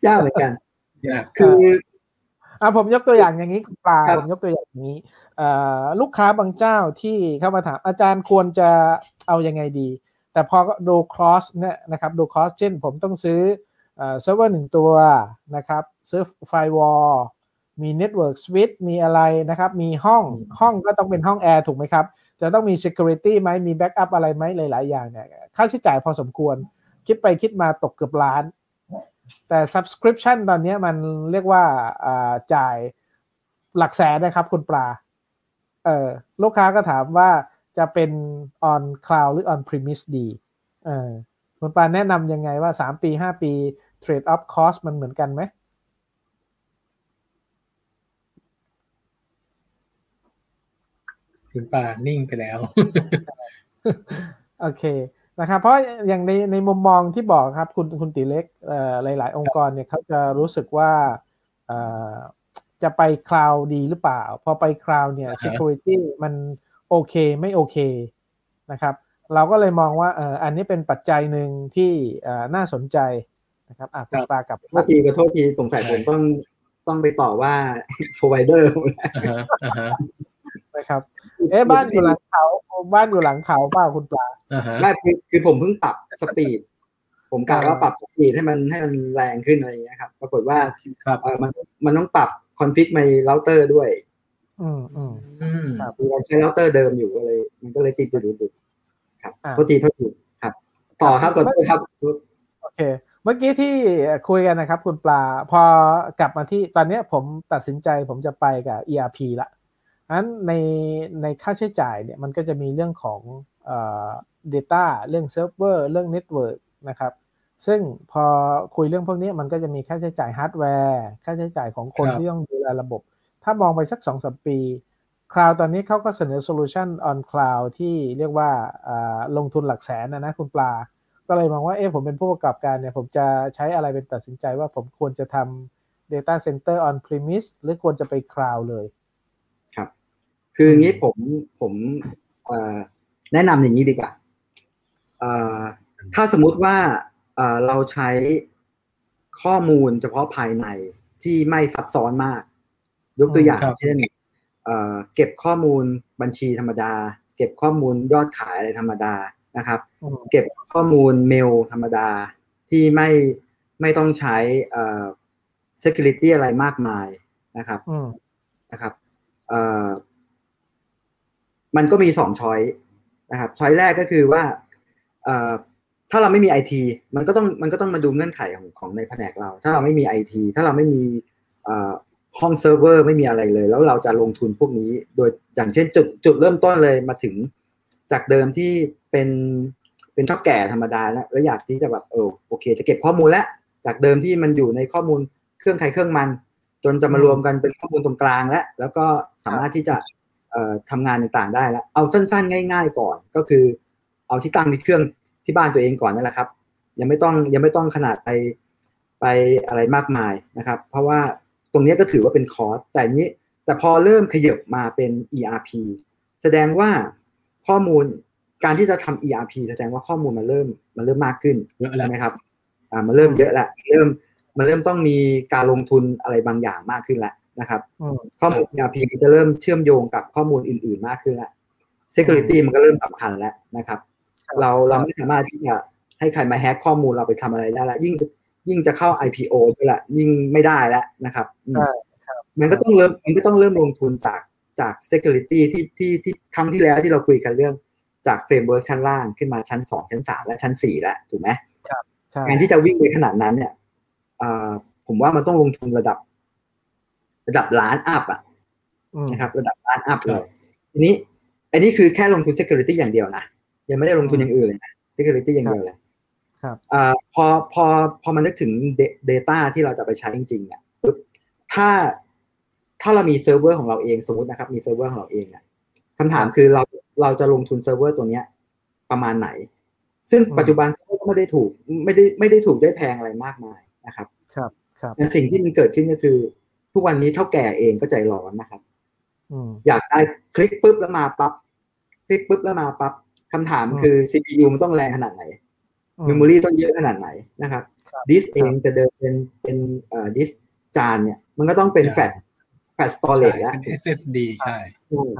ยากเหมือนกันเนี่ยคืออะผมยกตัวอย่างอย่างนี้คุณปลาครับผมยกตัวอย่างอย่างนี้เอ่อลูกค้าบางเจ้าที่เข้ามาถามอาจารย์ควรจะเอายังไงดี แต่พอดูครอสเนี่ยนะครับดูครอสเช่นผมต้องซื้อเอ่อเซิร์ฟเวอร์หนึ่งตัวนะครับซื้อ firewall มี network switch มีอะไรนะครับ มีห้องห้องก็ต้องเป็นห้องแอร์ถูกไหมครับ จะต้องมี Security ไหมมี backup อะไรไหมหลาย ๆ อย่างเนี่ยค่าใช้จ่ายพอสมควร คิดไปคิดมาตกเกือบล้าน แต่ subscription ตอนนี้มันเรียกว่าอ่าจ่ายหลักแสนนะครับคุณปลาเออลูกค้าก็ถามว่าจะเป็น on cloud หรือ on premise ดีเออคุณปลาแนะนำยังไงว่า 3 ปี 5 ปี trade off cost มันเหมือนกันไหม คุณป่านิ่งไปแล้ว โอเคนะครับ เพราะอย่างในในมุมมองที่บอกครับคุณคุณติเล็กเอ่อหลาย ๆ องค์กรเนี่ยเขาจะรู้สึกว่าเอ่อจะไป cloud ดีหรือเปล่า พอไป cloud เนี่ยอ่าฮะ security มันโอเคไม่โอเคนะครับ เราก็เลยมองว่าเอ่ออันนี้เป็นปัจจัยหนึ่งที่เอ่อน่าสนใจนะครับอะคุณปลากลับโทษทีก็โทษทีสงสัยผมต้องต้องไปต่อว่า provider อ่าฮะอ่าฮะนะครับ เอ๊ะบ้านอยู่หลังเขาบ้านอยู่หลังเขาเปล่าคุณปลาอ่าฮะไม่คือคือผมเพิ่งปรับ speedผมกะว่าปรับ speed ให้มันให้มันแรงขึ้นอะไรอย่างเงี้ยครับ ปรากฏว่าครับเออมันมันต้องปรับ config ในเราเตอร์ด้วย อืมอืมอืมครับคือเราใช้เราเตอร์เดิมอยู่ก็เลย มันก็เลยติดจุดดุดๆครับอ่าโทษทีโทษทีครับ ต่อครับขอโทษครับโอเค เมื่อกี้ที่คุยกันนะครับ คุณปลา พอกลับมาที่ตอนเนี้ยผมตัดสินใจผมจะไปกับ ERP ละ นั้นในในค่าใช้จ่ายเนี่ยมันก็จะมีเรื่องของเอ่อ data เรื่องเซิร์ฟเวอร์เรื่อง network นะครับ ซึ่งพอคุยเรื่องพวกนี้มันก็จะมีค่าใช้จ่ายฮาร์ดแวร์ค่าใช้จ่ายของคนครับที่ต้องดูแลระบบ ถ้ามองไปสักสองสามปี cloud ตอนนี้เขาก็เสนอ solution on cloud ที่เรียกว่าอ่าลงทุนหลักแสนนะนะคุณปลา ก็เลยมองว่าเอ๊ะผมเป็นผู้ประกอบการเนี่ย ผมจะใช้อะไรเป็นตัดสินใจว่าผมควรจะทำ data center on premise หรือควรจะไป cloud เลย คืออย่างนี้ผมผมเอ่อแนะนำอย่างนี้ดีกว่าเอ่อถ้าสมมุติว่าเอ่อเราใช้ข้อมูลเฉพาะภายในที่ไม่ซับซ้อนมาก ยกตัวอย่างครับเช่นเอ่อเก็บข้อมูลบัญชีธรรมดา เก็บข้อมูลยอดขายอะไรธรรมดานะครับอืมเก็บข้อมูลเมลธรรมดาที่ไม่ไม่ต้องใช้เอ่อ security อะไรมากมายนะครับอืมนะครับเอ่อ มันก็มีสอง choice นะครับ choice แรกก็คือว่าถ้าเราไม่มีไอทีมันก็ต้องมันก็ต้องมาดูเงื่อนไขของของในแผนกเรา ถ้าเราไม่มีไอทีถ้าเราไม่มีห้องเซิร์ฟเวอร์ไม่มีอะไรเลย แล้วเราจะลงทุนพวกนี้ โดยอย่างเช่นจุดจุดเริ่มต้นเลยมาถึงจากเดิมที่เป็นเป็นเถ้าแก่ธรรมดาแล้วแล้วอยากที่จะแบบเออโอเค จะเก็บข้อมูลแล้วจากเดิมที่มันอยู่ในข้อมูลเครื่องใครเครื่องมัน จนจะมารวมกันเป็นข้อมูลตรงกลางแล้วแล้วก็สามารถที่จะ ทำงานต่างๆได้แล้ว เอาสั้นๆ ง่าย ๆ ก่อน ก็คือ เอาที่ตั้งที่เครื่องที่บ้านตัวเองก่อนนั่นแหละครับ ยังไม่ต้องยังไม่ต้องขนาดไปไปอะไรมากมายนะครับ เพราะว่าตรงนี้ก็ถือว่าเป็นคอร์สแต่นี้แต่พอเริ่มขยับมาเป็น ERP แสดงว่าข้อมูลการที่จะทำ ERP แสดงว่าข้อมูลมันเริ่มมันเริ่มมากขึ้นเยอะแล้วใช่ไหมครับ อ่ามันเริ่มเยอะแล้วเริ่มมันเริ่มต้องมีการลงทุนอะไรบางอย่างมากขึ้นแล้ว นะครับอืมข้อมูล ERP จะเริ่มเชื่อมโยงกับข้อมูลอื่น ๆ มากขึ้นแล้ว Security มันก็เริ่มสำคัญแล้วนะครับครับ เราเราไม่สามารถที่จะให้ใครมาแฮกข้อมูลเราไปทำอะไรได้ละยิ่งยิ่งจะเข้า IPO ด้วยละยิ่งไม่ได้แล้วนะครับอืมใช่มันก็ต้องเริ่มมันก็ต้องเริ่มลงทุนจากจาก security ที่ที่ที่ครั้งที่แล้วที่เราคุยกันเรื่องจาก framework ชั้นล่างขึ้นมาชั้นสองชั้นสามและชั้นสี่แล้วถูกไหมใช่การที่จะวิ่งไปขนาดนั้นเนี่ยอ่าผมว่ามันต้องลงทุนระดับ ระดับล้าน up อะอืมนะครับ ระดับล้าน up เลยทีนี้ อันนี้คือแค่ลงทุน security อย่างเดียวนะยังไม่ได้ลงทุนอย่างอื่นเลยนะ security อย่างเดียวเลยครับอ่าพอพอพอมันนึกถึง da- data ที่เราจะไปใช้จริงๆเนี่ยปุ๊บถ้าถ้าเรามีเซิร์ฟเวอร์ของเราเองสมมตินะครับ มีเซิร์ฟเวอร์ของเราเองอะคำถามคือเราเราจะลงทุนเซิร์ฟเวอร์ตัวเนี้ย ประมาณไหน ซึ่งอืมปัจจุบันเซิร์ฟเวอร์ก็ไม่ได้ถูก ไม่ได้ไม่ได้ถูกได้แพงอะไรมากมายนะครับ ครับครับแต่สิ่งที่มันเกิดขึ้นก็คือ ทุกวันนี้เถ้าแก่เองก็ใจร้อนนะครับอืมอยากได้คลิกปุ๊บแล้วมาปั๊บคลิกปุ๊บแล้วมาปั๊บคำถามอืมคือ CPU มันต้องแรงขนาดไหนอื memory ต้องเยอะขนาดไหนนะครับครับดิสเองจะเดินเป็นเป็นเอ่อดิสจานเนี่ย มันก็ต้องเป็นใช่แฟลชแฟลชสตอเรจแล้วเป็น SSD ใช่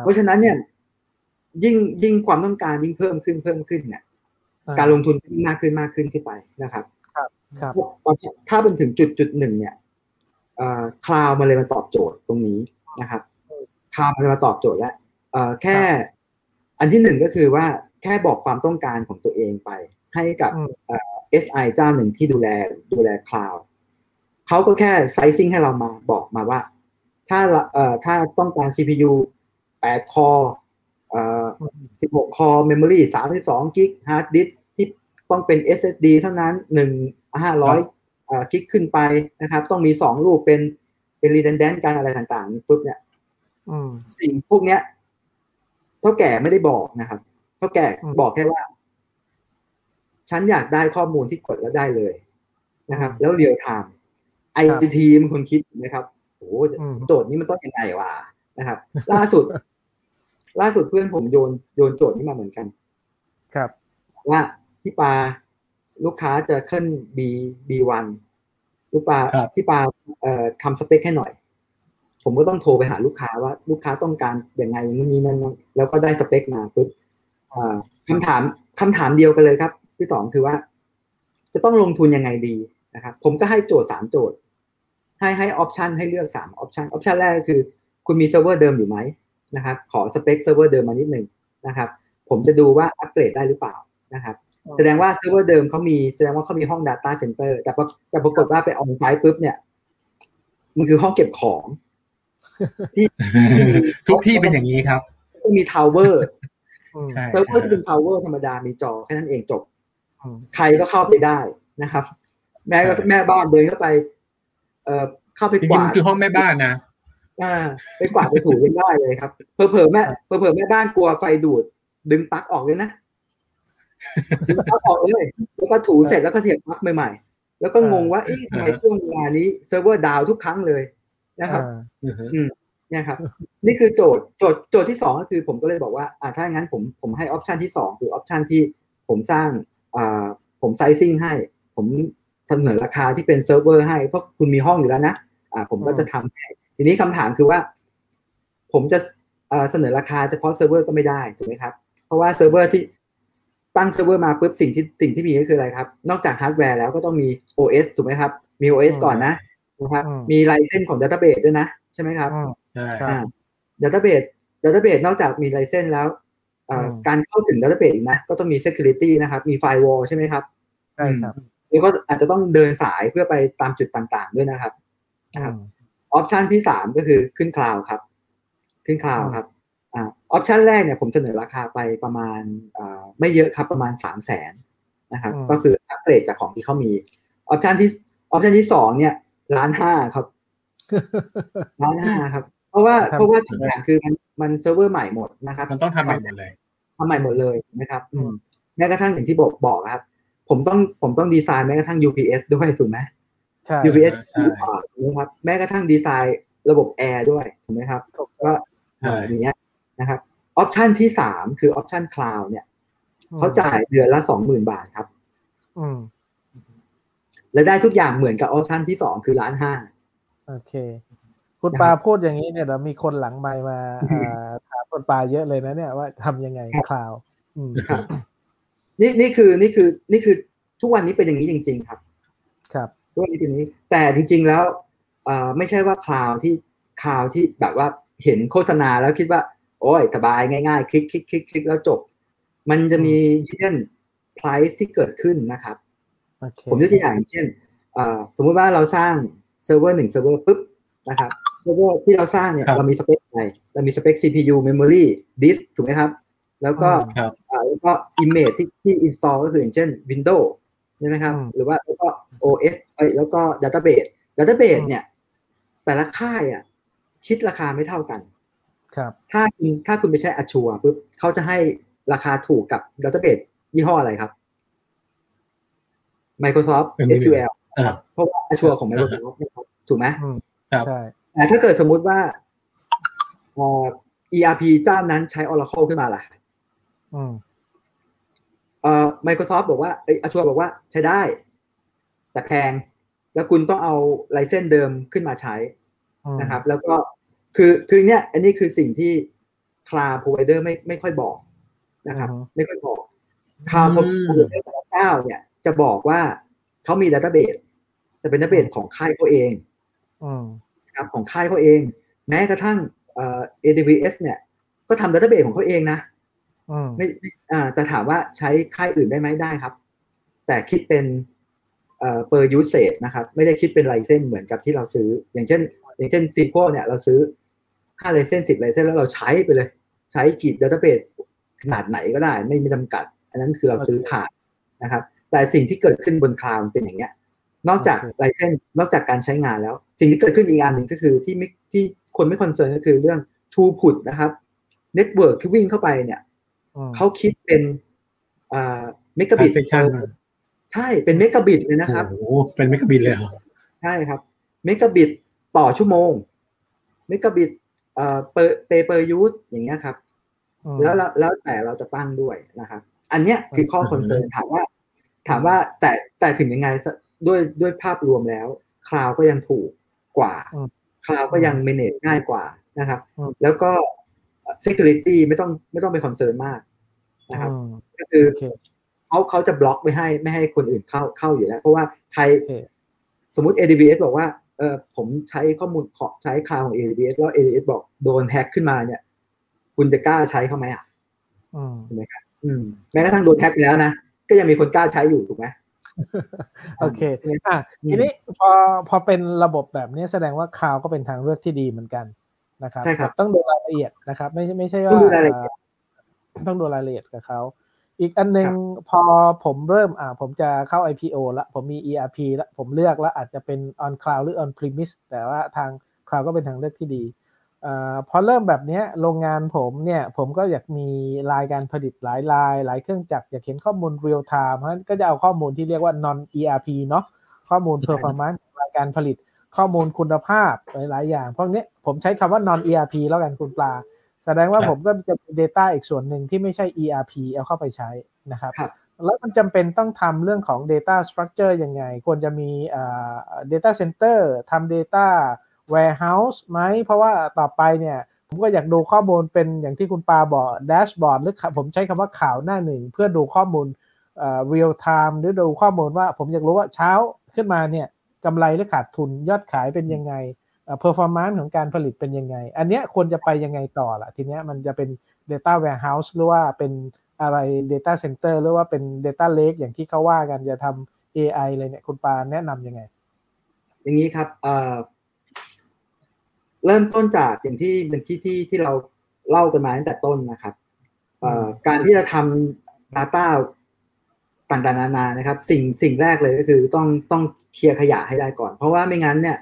เพราะฉะนั้นเนี่ย ยิ่งยิ่งความต้องการยิ่งเพิ่มขึ้นเพิ่มขึ้นเนี่ยอ่การลงทุนก็ยิ่งมากขึ้นมากขึ้นขึ้นไปนะครับ ครับถ้าเป็นถึงจุดจุดหนึ่งเนี่ย คลาวมันเลยมาตอบโจทย์ตรงนี้นะครับคลาวมันเลยมาตอบโจทย์แล้วเอ่อแค่ อันที่หนึ่งก็คือว่าแค่บอกความต้องการของตัวเองไป ให้กับอืมเอ่อ SI เจ้าหนึ่งที่ดูแลดูแลคลาวเขาก็แค่ไซซิ่งให้เรามาบอกมาว่า ถ้าเราเอ่อถ้าต้องการ CPU 8คอเอ่ออืม16คอ Memory 32กิก Hard Disk ที่ต้องเป็น SSD เท่านั้น 1 500เอ่อ กิกขึ้นไปนะครับ ต้องมี2ลูกเป็นเป็น redundant การอะไรต่างๆนี่ปุ๊บเนี่ยอืมสิ่งพวกเนี้ยเท่าแก่ไม่ได้บอกนะครับเท่าแก่อืมบอกแค่ว่า ฉันอยากได้ข้อมูลที่กดแล้วได้เลยนะครับอืมแล้วเรียลไทม์ไอครับทีมันคนคิดนะครับโอ้โหอืมโจทย์นี้มันต้องยังไงวะนะครับ ล่าสุด ล่าสุดเพื่อนผมโยนโยนโจทย์นี้มาเหมือนกัน ครับ ว่าพี่ปา ลูกค้าจะขึ้น B B1 ลูกปาครับพี่ปาเอ่อทำสเปคให้หน่อย ผมก็ต้องโทรไปหาลูกค้าว่าลูกค้าต้องการอย่างไงอย่างนี้นั่นนั่นแล้วก็ได้สเปคมาปุ๊บอ่าคำถามคำถามเดียวกันเลยครับพี่ต๋องคือว่า จะต้องลงทุนยังไงดีนะครับ ผมก็ให้โจทย์สามโจทย์ ให้ให้ option ให้เลือกสาม option option แรกก็คือ คุณมีเซิร์ฟเวอร์เดิมอยู่ไหมนะครับ ขอสเปคเซิร์ฟเวอร์เดิมมานิดหนึ่งนะครับ ผมจะดูว่าอัปเกรดได้หรือเปล่านะครับ แสดงว่าเซิร์ฟเวอร์เดิมเขามีแสดงว่าเขามีห้อง Data Center แต่ปรากแต่ปรากฏว่าไป onsite ปุ๊บเนี่ย มันคือห้องเก็บของ ที่ทุกที่เป็นอย่างนี้ครับที่มี tower อืมใช่เซิร์ฟเวอร์ที่เป็น tower ธรรมดามีจอแค่นั้นเองจบอืมใครก็เข้าไปได้นะครับ แม่ก็ใช่แม่บ้านเดินเข้าไป เอ่อเข้าไปจริงๆว่ามันคือห้องแม่บ้านนะอ่าไปกวาดไปถูกันได้เลยครับเผลอๆแม่เผลอๆแม่บ้านกลัวไฟดูด ดึงปลั๊กออกเลยนะ ดึงปลั๊กออกเลยแล้วก็ถูเสร็จแล้วก็เสียบปลั๊กใหม่ๆ แล้วก็งงว่าเอ๊ะทำไมช่วงเวลานี้เซิร์ฟเวอร์ down ทุกครั้งเลยนะครับอ่าเนี่ยครับ นี่คือโจทย์โจทย์โจทย์ที่สองก็คือ ผมก็เลยบอกว่าอ่าถ้าอย่างนั้นผมผมให้ option ที่สองคือ option ที่ผมสร้างอ่าผม sizing ให้ ผมเสนอราคาที่เป็นเซิร์ฟเวอร์ให้เพราะคุณมีห้องอยู่แล้วนะอ่า ผมก็จะทำให้ทีนี้คำถามคือว่า ผมจะเอ่อเสนอราคาเฉพาะเซิร์ฟเวอร์ก็ไม่ได้ถูกไหมครับ เพราะว่าเซิร์ฟเวอร์ที่ ตั้งเซิร์ฟเวอร์มาปุ๊บสิ่งที่สิ่งที่มีก็คืออะไรครับ นอกจากฮาร์ดแวร์แล้วก็ต้องมี OS ถูกไหมครับ มี OS อืมก่อนนะนะครับอืมมี license ของ database ด้วยนะ ใช่ไหมครับอืมใช่ครับอ่า database database นอกจากมี license แล้วอ่าอืมการเข้าถึง database อีกนะ ก็ต้องมี security นะครับ มี firewall ใช่ไหมครับใช่ครับแล้วก็อาจจะต้องเดินสายเพื่อไปตามจุดต่างๆ ด้วยนะครับครับอืม option ที่สามก็คือขึ้น cloud ครับ ขึ้น cloud อืมครับอ่า option แรกเนี่ยผมเสนอราคาไปประมาณอ่า ไม่เยอะครับประมาณสามแสนนะครับ ก็คืออัปเกรดจากของที่เขามี option ที่ option ที่สองเนี่ยล้านห้าครับล้านห้าครับ เพราะว่าครับเพราะว่าทุกอย่างคือมันมันเซิร์ฟเวอร์ใหม่หมดนะครับ มันต้องทำใหม่หมดเลยทำใหม่หมดเลยนะครับอืมแม้กระทั่งอย่างที่บอกบอกครับ ผมต้องผมต้องดีไซน์แม้กระทั่ง UPS ด้วยถูกไหมใช่ UPS ใช่อ่าถูกไหมครับแม้กระทั่งดีไซน์ระบบแอร์ด้วยถูกไหมครับถูกก็ใช่อย่างเงี้ยนะครับ option ที่สามคือ option cloud เนี่ย เขาจ่ายเดือนละสองหมื่นบาทครับ อืม และได้ทุกอย่างเหมือนกับ option ที่สองคือล้านห้าโอเค คุณนะครับปาพูดอย่างนี้เนี่ยเดี๋ยวมีคนหลังไมค์มาเอ่อถามคุณปาเยอะเลยนะเนี่ยว่าทำยังไงครับ cloud อืมครับนี่นี่คือนี่คือ นี่คือทุกวันนี้เป็นอย่างนี้จริง ๆ ครับ ครับทุกวันนี้เป็นอย่างนี้ แต่จริง ๆแล้วเอ่อไม่ใช่ว่า cloud ที่ cloud ที่แบบว่าเห็นโฆษณาแล้วคิดว่า โอ้ยสบายง่ายๆ คลิกคลิกคลิกคลิกแล้วจบ มันจะมี hidden price ที่เกิดขึ้นนะครับโอเคผมยกตัวอย่างเช่นเอ่อสมมุติว่าเราสร้างเซิร์ฟเวอร์หนึ่งเซิร์ฟเวอร์ปุ๊บนะครับเซิร์ฟเวอร์ที่เราสร้างเนี่ยครับเรามีสเปคอะไรเรามีสเปค CPU memory disk ถูกไหมครับ แล้วก็ครับอ่าแล้วก็ image ที่ที่ install ก็คืออย่างเช่น Windows ใช่ไหมครับอืมหรือว่าแล้วก็ OS เอ้ยแล้วก็ database database เนี่ย แต่ละค่ายอะคิดราคาไม่เท่ากัน ครับ ถ้าคุณถ้าคุณไปใช้ Azure ปุ๊บเขาจะให้ ราคาถูกกับ database ยี่ห้ออะไรครับ Microsoft เป็นไม่มี SQL อ่าเพราะว่า Azure ของ Microsoft นะครับถูกไหมอืมครับใช่แต่ถ้าเกิดสมมุติว่าเอ่อ ERP เจ้านั้นใช้ Oracle ขึ้นมาล่ะอืมเอ่อ Microsoft บอกว่าเอ้ย Azure บอกว่าใช้ได้ แต่แพง แล้วคุณต้องเอาไลเซนส์เดิมขึ้นมาใช้อืมนะครับ แล้วก็คือคือเนี่ยอันนี้คือสิ่งที่ Cloud Provider ไม่ไม่ค่อยบอก นะครับ ไม่ค่อยบอก Cloud อืม Provider แต่ละเจ้าเนี่ยจะบอกว่าเขามี Database แต่เป็น Database ของค่ายเขาเองอืมนะครับของค่ายเขาเอง แม้กระทั่งเอ่อ AWS เนี่ยก็ทำ database ของเขาเองนะอืมไม่ไม่อ่าแต่ถามว่าใช้ค่ายอื่นได้ไหมได้ครับ แต่คิดเป็นเอ่อ per usage นะครับ ไม่ได้คิดเป็น license เหมือนกับที่เราซื้อ อย่างเช่น อย่างเช่น SQL เนี่ยเราซื้อ5 license 10 license แล้วเราใช้ไปเลย ใช้กี่ database ขนาดไหนก็ได้ไม่มีจำกัด อันนั้นคือเราซื้อขาดนะครับ แต่สิ่งที่เกิดขึ้นบน cloud เป็นอย่างเงี้ย นอกจาก license นอกจากการใช้งานแล้ว สิ่งที่เกิดขึ้นอีกอันหนึ่งก็คือที่ไม่ที่คนไม่คอนเซิร์นก็คือเรื่อง t ูพุตนะครับเน็ตเวิร์กที่วิ่งเข้าไปเนี่ยอืมเขาคิดเป็นอ่าเมกะบิต Transaction มาใช่เป็นเมกะบิตเลยนะครับโอ้โหเป็นเมกะบิตเลยเหรอใช่ครับเมกะบิตต่อชั่วโมงเมกะบิตเอ่อ per per use อย่างเงี้ยครับอืม แล้วแล้วแล้วแต่เราจะตั้งด้วยนะครับ อันเนี้ยคือข้อ concern ถามว่า ถามว่าแต่แต่ถึงยังไงซะด้วยด้วยภาพรวมแล้ว cloud ก็ยังถูกกว่าอืม cloud ก็ยัง manage ง่ายกว่านะครับอืมแล้วก็ security ไม่ต้องไม่ต้องไป concern มากนะครับอืมก็คือโอเคเขาเขาจะบล็อกไม่ให้ไม่ให้คนอื่นเข้าเข้าอยู่แล้ว เพราะว่าใครโอเคสมมุติ AWS บอกว่าเออผมใช้ข้อมูลขอใช้ cloud ของ AWS แล้ว AWS บอกโดนแฮ็กขึ้นมาเนี่ย คุณจะกล้าใช้เขาไหมอะอืมถูกไหมครับอืมแม้กระทั่งโดนแฮ็กไปแล้วนะ ก็ยังมีคนกล้าใช้อยู่ถูกไหมโอเคอะทีนี้พอพอเป็นระบบแบบนี้แสดงว่าคลาวก็เป็นทางเลือกที่ดีเหมือนกันนะครับใช่ครับต้องดูรายละเอียดนะครับ ไม่ไม่ใช่ว่าต้องดูรายละเอียดอ่าต้องดูรายละเอียดกับเขาอีกอันหนึ่งพอผมเริ่มอ่าผมจะเข้า IPO ละผมมี ERP ละผมเลือกแล้วอาจจะเป็น on cloud หรือ on premise แต่ว่าทาง cloud ก็เป็นทางเลือกที่ดี อาพอเริ่มแบบเนี้ยโรงงานผมเนี่ย ผมก็อยากมีลายการผลิตหลายลาย หลายเครื่องจักรอยากเห็นข้อมูล real time เพราะฉะนั้นก็จะเอาข้อมูลที่เรียกว่า non ERP เนาะข้อมูล performance รายการผลิตข้อมูลคุณภาพหลาย ๆ อย่างพวกเนี้ยผมใช้คำว่า non ERP แล้วกันคุณปลา แสดงว่าครับผมก็จะมี Data อีกส่วนหนึ่งที่ไม่ใช่ ERP เอาเข้าไปใช้นะครับครับ แล้วมันจำเป็นต้องทำเรื่องของ Data Structure ยังไง ควรจะมีอ่า Data Center ทำ Data Warehouse ไหม เพราะว่าต่อไปเนี่ยผมก็อยากดูข้อมูลเป็นอย่างที่คุณปาบอกแดชบอร์ดหรือผมใช้คำว่าข่าวหน้าหนึ่ง เพื่อดูข้อมูลเอ่อ real time หรือดูข้อมูลว่าผมอยากรู้ว่าเช้าขึ้นมาเนี่ยกำไรหรือขาดทุนยอดขายเป็นยังไงเอ่อ performance ของการผลิตเป็นยังไง อันเนี้ยควรจะไปยังไงต่อล่ะทีเนี้ยมันจะเป็น data warehouse หรือว่าเป็นอะไร data center หรือว่าเป็น data lake อย่างที่เขาว่ากันจะทำ AI เลยเนี่ยคุณปาแนะนำยังไง อย่างนี้ครับ เอ่อเริ่มต้นจากอย่างที่เป็นที่ที่ที่เราเล่ากันมาตั้งแต่ต้นนะครับเอ่อการที่จะทำ Data ต่างๆนานานะครับ สิ่งสิ่งแรกเลยก็คือต้องต้องเคลียร์ขยะให้ได้ก่อน เพราะว่าไม่งั้นเนี่ย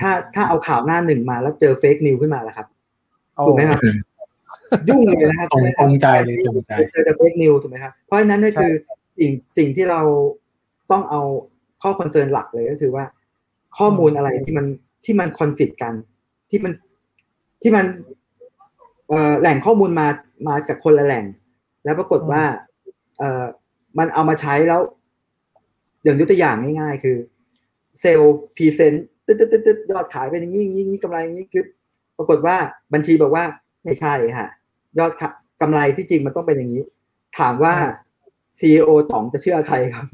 ถ้าถ้าเอาข่าวหน้าหนึ่งมาแล้วเจอเฟกนิวขึ้นมาแล้วครับถูกไหมครับยุ่งเลยนะครับตรงตรงใจเลยตรงใจเจอแต่เฟกนิวถูกไหมครับเพราะฉะนั้นนั่นคือสิ่งสิ่งที่เราต้องเอาข้อ concern หลักเลยก็คือว่า ข้อมูลอะไรที่มันที่มันคอนฟ lict กัน ที่มันที่มันเอ่อแหล่งข้อมูลมามาจากคนละแหล่ง แล้วปรากฏว่าเอ่อมันเอามาใช้แล้ว อย่างยกตัวอย่างง่าย ๆ คือ เซลส์ present ตึ๊ดตึ๊ดตึ๊ดตึ๊ดยอดขายเป็นอย่างนี้อย่างนี้อย่างนี้กำไรอย่างนี้คือปรากฏว่าบัญชีบอกว่าไม่ใช่ค่ะยอดขะกำไรที่จริงมันต้องเป็นอย่างนี้ ถามว่าซีอต่องจะเชื่อใครครับ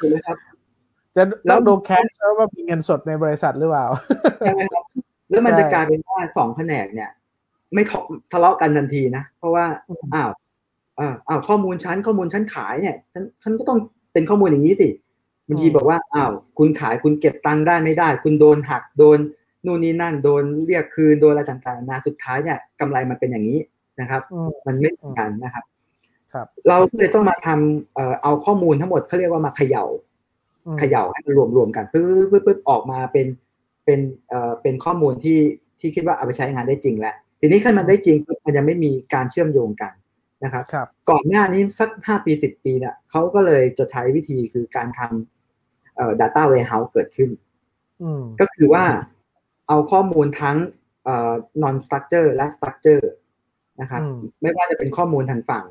ถูกไหมครับ จะแล้แล้ววดูแคชว่ามีเงินสดในบริษัทหรือเปล่าใช่ไหมครับแล้วมันใช่จะกลายเป็นว่าสองแผนกเนี่ย ไม่ทะทะเลาะกันทันทีนะ เพราะว่าอืมอ้าวอ้าวอ้าวข้อมูลชั้นข้อมูลชั้นขายเนี่ยฉันฉันก็ต้องเป็นข้อมูลอย่างนี้สิบางทีบอกว่าอ้าวคุณขายคุณเก็บตังค์ได้ไม่ได้ คุณโดนหักโดนนู่นนี่นั่นโดนเรียกคืนโดนอะไรต่างๆนานาสุดท้ายเนี่ยกำไรมันเป็นอย่างนี้นะครับอืมมันไม่เหมือนกันนะครับ ครับ เราก็เลยต้องมาทำเอ่อเอาข้อมูลทั้งหมดเขาเรียกว่ามาเขย่าอืม เขย่าให้มันรวมรวมๆกันปึ๊บปึ๊บปึ๊บปึ๊บออกมาเป็นเป็นเอ่อเป็นข้อมูลที่ที่คิดว่าเอาไปใช้งานได้จริงแล้วทีนี้ขั้นมันได้จริงปุ๊บมันยังไม่มีการเชื่อมโยงกันนะครับครับก่อนหน้านี้สักห้าปีสิบปีเนี่ยเขาก็เลยจะใช้วิธีคือการทำเอ่อ data warehouse เกิดขึ้นอืมก็คือว่าเอาข้อมูลทั้งเอ่อ non structure และ structure นะครับอืมไม่ว่าจะเป็นข้อมูลทางฝั่ง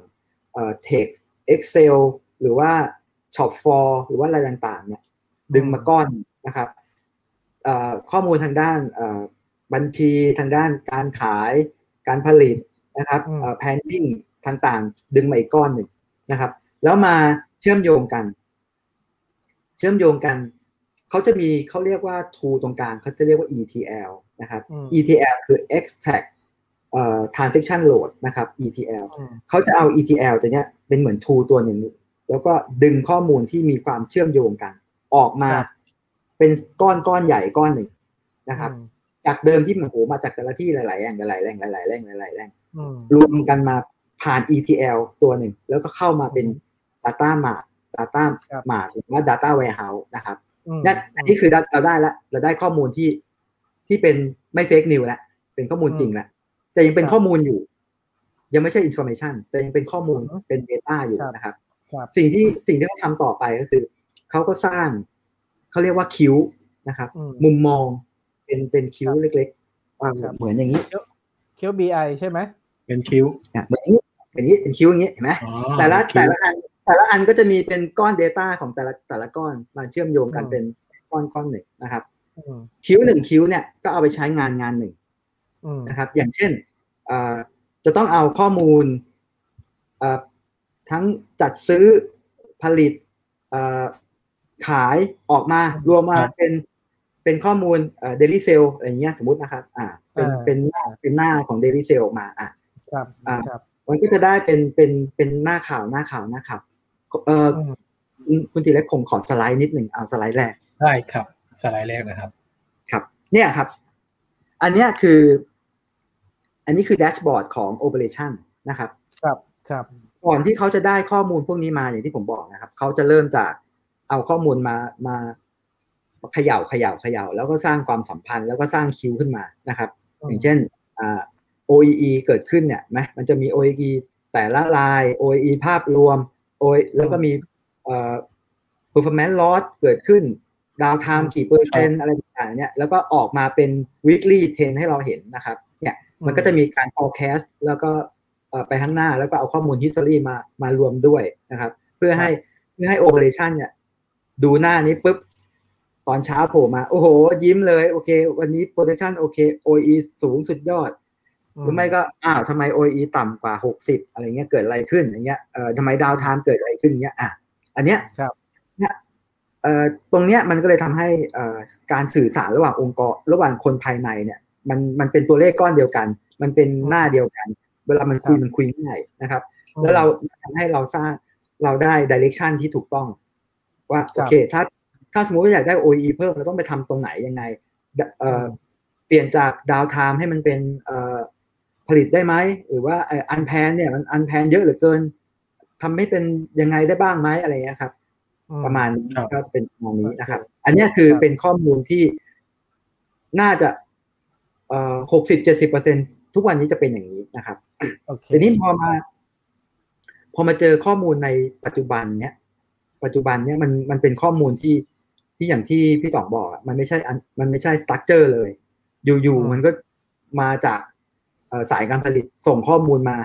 เอ่อ text Excel หรือว่า shop for หรือว่าอะไรต่างๆ เนี่ย ดึงมาก้อนนะครับเอ่อข้อมูลทางด้านเอ่อบัญชีทางด้านการขายการผลิตนะครับอืมเอ่อ planning ต่างๆ ดึงมาอีกก้อนหนึ่งนะครับ แล้วมาเชื่อมโยงกัน เชื่อมโยงกันเขาจะมีเขาเรียกว่า tool ตรงกลางเขาจะเรียกว่า ETL นะครับอืม ETL คือ extract เอ่อ transaction load นะครับ ETL อืมเขาจะเอา ETL ตัวเนี้ยเป็นเหมือน tool ตัวหนึ่ง แล้วก็ดึงข้อมูลที่มีความเชื่อมโยงกัน ออกมาครับเป็นก้อนก้อนใหญ่ก้อนหนึ่งนะครับอืมจากเดิมที่มันโหมาจากแต่ละที่หลายๆแหล่งหลายๆแหล่งหลายๆแหล่งหลายๆแหล่งอืมรวมกันมาผ่าน ETL ตัวหนึ่ง แล้วก็เข้ามาเป็น Data Mart Data ครับ Mart หรือว่า Data Warehouse นะครับอืมนั่นอันนี้คือเราได้ละเราได้ข้อมูลที่ที่เป็นไม่ fake news แล้วเป็นข้อมูลจริงแล้วแต่ยังเป็นครับข้อมูลอยู่ ยังไม่ใช่อินโฟ a t ชันแต่ยังเป็นข้อมูลอือฮึเป็น Data อยู่ครับนะครับครับ สิ่งที่สิ่งที่เขาทำต่อไปก็คือเขาก็สร้างเขาเรียกว่า cube นะครับอืมมุมมองเป็นเป็นคิ้วครับเล็กๆวางครับเหมือนอย่างนี้เคียวบีไอใช่ไหมเป็นคิ้วเนี่ยเหมือนอย่างนี้เป็นอย่างนี้เป็นคิ้วอย่างนี้เห็นไหมอ๋อแต่ละคิ้แต่วละอันแต่ละอันก็จะมีเป็นก้อน Data ของแต่ละแต่ละก้อนมาเชื่อมโยงกันอืมเป็นก้อนก้อนหนึ่งนะครับอืมคิ้วหนึ่งคิ้วเนี่ยก็เอาไปใช้งานงานหนึ่งอืมนะครับ อย่างเช่นเอ่อจะต้องเอาข้อมูลเอ่อ ทั้งจัดซื้อผลิตเอ่อขายออกมารวมมาเป็นเป็นข้อมูลเอ่อ daily sale อะไรอย่างเงี้ยสมมตินะครับ อ่า เป็นเป็นหน้าเป็นหน้าของ daily sale ออกมา อะครับอ่าครับมันก็จะได้เป็นเป็นเป็นหน้าข่าวหน้าข่าวหน้าข่าวเอ่ออืมคุณคุณทีเล็กคงขอสไลด์นิดหนึ่งเอาสไลด์แรกได้ครับ สไลด์แรกนะครับ ครับ เนี่ยครับ อันเนี้ยคือ อันนี้คือแดชบอร์ดของ Operation นะครับ ครับครับ ก่อนที่เขาจะได้ข้อมูลพวกนี้มาอย่างที่ผมบอกนะครับ เขาจะเริ่มจากเอาข้อมูลมามาเขย่าเขย่าเขย่าแล้วก็สร้างความสัมพันธ์แล้วก็สร้างคิวขึ้นมานะครับอืมอย่างเช่นอ่า OEE เกิดขึ้นเนี่ยไหมมันจะมี OEE แต่ละลาย OEE ภาพรวม OE แล้วก็มีเอ่อ performance loss เกิดขึ้นดาวไทม์กี่เปอร์เซ็นต์อะไรต่างๆเนี่ยแล้วก็ออกมาเป็น weekly trend ให้เราเห็นนะครับเนี่ยมันก็จะมีการ forecast แล้วก็เอ่อ ไปข้างหน้าแล้วก็เอาข้อมูล history มามารวมด้วยนะครับ เพื่อให้เพื่อให้ operation เนี่ยดูหน้านี้ปุ๊บตอนเช้าโผล่มา โอ้โห ยิ้มเลยโอเค วันนี้ protection โอเค OE สูงสุดยอด หรือไม่ก็อ้าวทำไม OE ต่ำกว่า 60 อะไรเงี้ยเกิดอะไรขึ้นอย่างเงี้ยเอ่อทำไมดาวไทม์เกิดอะไรขึ้นเงี้ยอะอันเนี้ยครับเนี่ยเอ่อตรงเนี้ยมันก็เลยทำให้เอ่อการสื่อสารระหว่างองค์กรระหว่างคนภายในเนี่ย มันมันเป็นตัวเลขก้อนเดียวกัน มันเป็นหน้าเดียวกันเวลามันคุยครับมันคุยง่ายนะครับ แล้วเราทำให้เราสร้างเราได้ direction ที่ถูกต้อง ว่าโอเค ถ้าถ้าสมมติว่าอยากได้ OEE เพิ่มเราต้องไปทำตรงไหนยังไงดเอ่ออเปลี่ยนจาก downtime ให้มันเป็นเอ่อผลิตได้ไหมหรือว่า unplan เนี่ยมัน unplan เยอะเหลือเกินทำให้เป็นยังไงได้บ้างไหมอะไรเงี้ยครับอืมประมาณนี้ครับก็จะเป็นประมาณนี้นะครับ อันเนี้ยคือครับเป็นข้อมูลที่น่าจะเอ่อหกสิบเจ็ดสิบเปอร์เซ็น ทุกวันนี้จะเป็นอย่างนี้นะครับโอเคทีนี้พอมา พอมาเจอข้อมูลในปัจจุบันเนี้ยปัจจุบันเนี้ยมันมันเป็นข้อมูลที่ที่อย่างที่พี่ต๋องบอกอะมันไม่ใช่อันมันไม่ใช่สตั๊กเจอร์เลย อยู่ๆมันก็มาจากเอ่อสายการผลิตส่งข้อมูลมา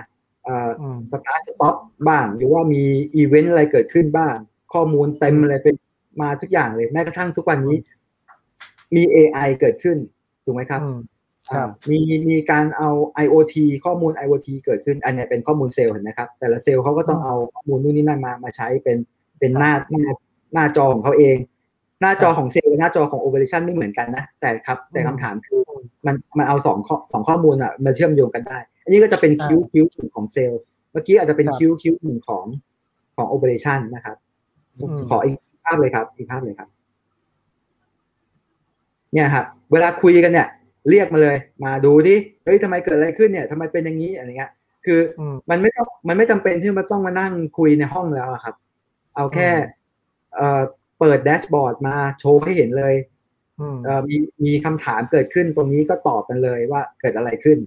เอ่ออืม start stop บ้าง หรือว่ามีอีเวนต์อะไรเกิดขึ้นบ้าง ข้อมูลเต็มอะไรเป็นมาทุกอย่างเลย แม้กระทั่งทุกวันนี้ มี AI เกิดขึ้น ถูกไหมครับอืม ครับอ่ามีมีการเอา IoT ข้อมูล IoT เกิดขึ้น อันเนี้ยเป็นข้อมูลเซลล์เห็นไหมครับ แต่ละเซลล์เขาก็ต้องเอาข้อมูลนู่นนี่นั่นมามาใช้เป็นเป็นหน้าหน้าหน้าจอของเขาเอง หน้าจอของเซลล์กับหน้าจอของ Operation ไม่เหมือนกันนะ แต่ครับแต่คำถามคือมันมันเอาสองข้อสองข้อมูลอะมาเชื่อมโยงกันได้ อันนี้ก็จะเป็น cube cube หนึ่งของเซลล์ เมื่อกี้อาจจะเป็นครับคิวคิวหนึ่งของของ Operation นะครับอืมขออีกภาพเลยครับ อีกภาพเลยครับ เนี่ยครับเวลาคุยกันเนี่ย เรียกมาเลย มาดูที่เฮ้ยทำไมเกิดอะไรขึ้นเนี่ยทำไมเป็นอย่างนี้อะไรเงี้ย คืออืมมันไม่ต้องมันไม่จำเป็นที่มันต้องมานั่งคุยในห้องแล้วอะครับ เอาแค่อืมเอ่อเปิด dashboard มาโชว์ให้เห็นเลยอืมเอ่อมีมีคำถามเกิดขึ้นตรงนี้ก็ตอบกันเลยว่าเกิดอะไรขึ้น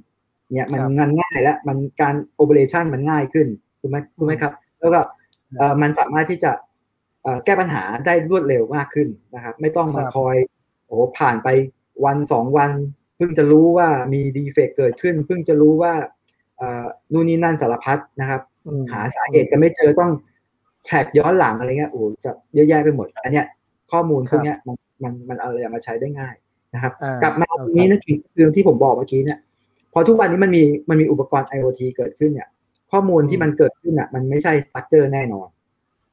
เนี่ยมันครับงานง่ายแล้วมันการโอเปอเรชันมันง่ายขึ้นถูกไหมถูกไหมครับ แล้วก็เอ่อมันสามารถที่จะเอ่อแก้ปัญหาได้รวดเร็วมากขึ้นนะครับ ไม่ต้องมาครับคอยโอ้โหผ่านไปวันสองวันเพิ่งจะรู้ว่ามีดีเฟกเกิดขึ้น เพิ่งจะรู้ว่าเอ่อนู่นนี่นั่นสารพัดนะครับอืมหาสาเหตุกันไม่เจอต้องแทร็กย้อนหลังอะไรเงี้ยโอ้โหจะเยอะแยะไปหมด อันเนี้ยข้อมูลพวกเนี้ยมันมันมันเอาอะไรมาใช้ได้ง่ายนะครับอ่ากลับมาโอเคตรงนี้นะคือคือที่ผมบอกเมื่อกี้เนี่ยพอทุกวันนี้มันมีมันมีอุปกรณ์ IoT เกิดขึ้นเนี่ย ข้อมูลที่มันเกิดขึ้นอะ มันไม่ใช่ structure แน่นอน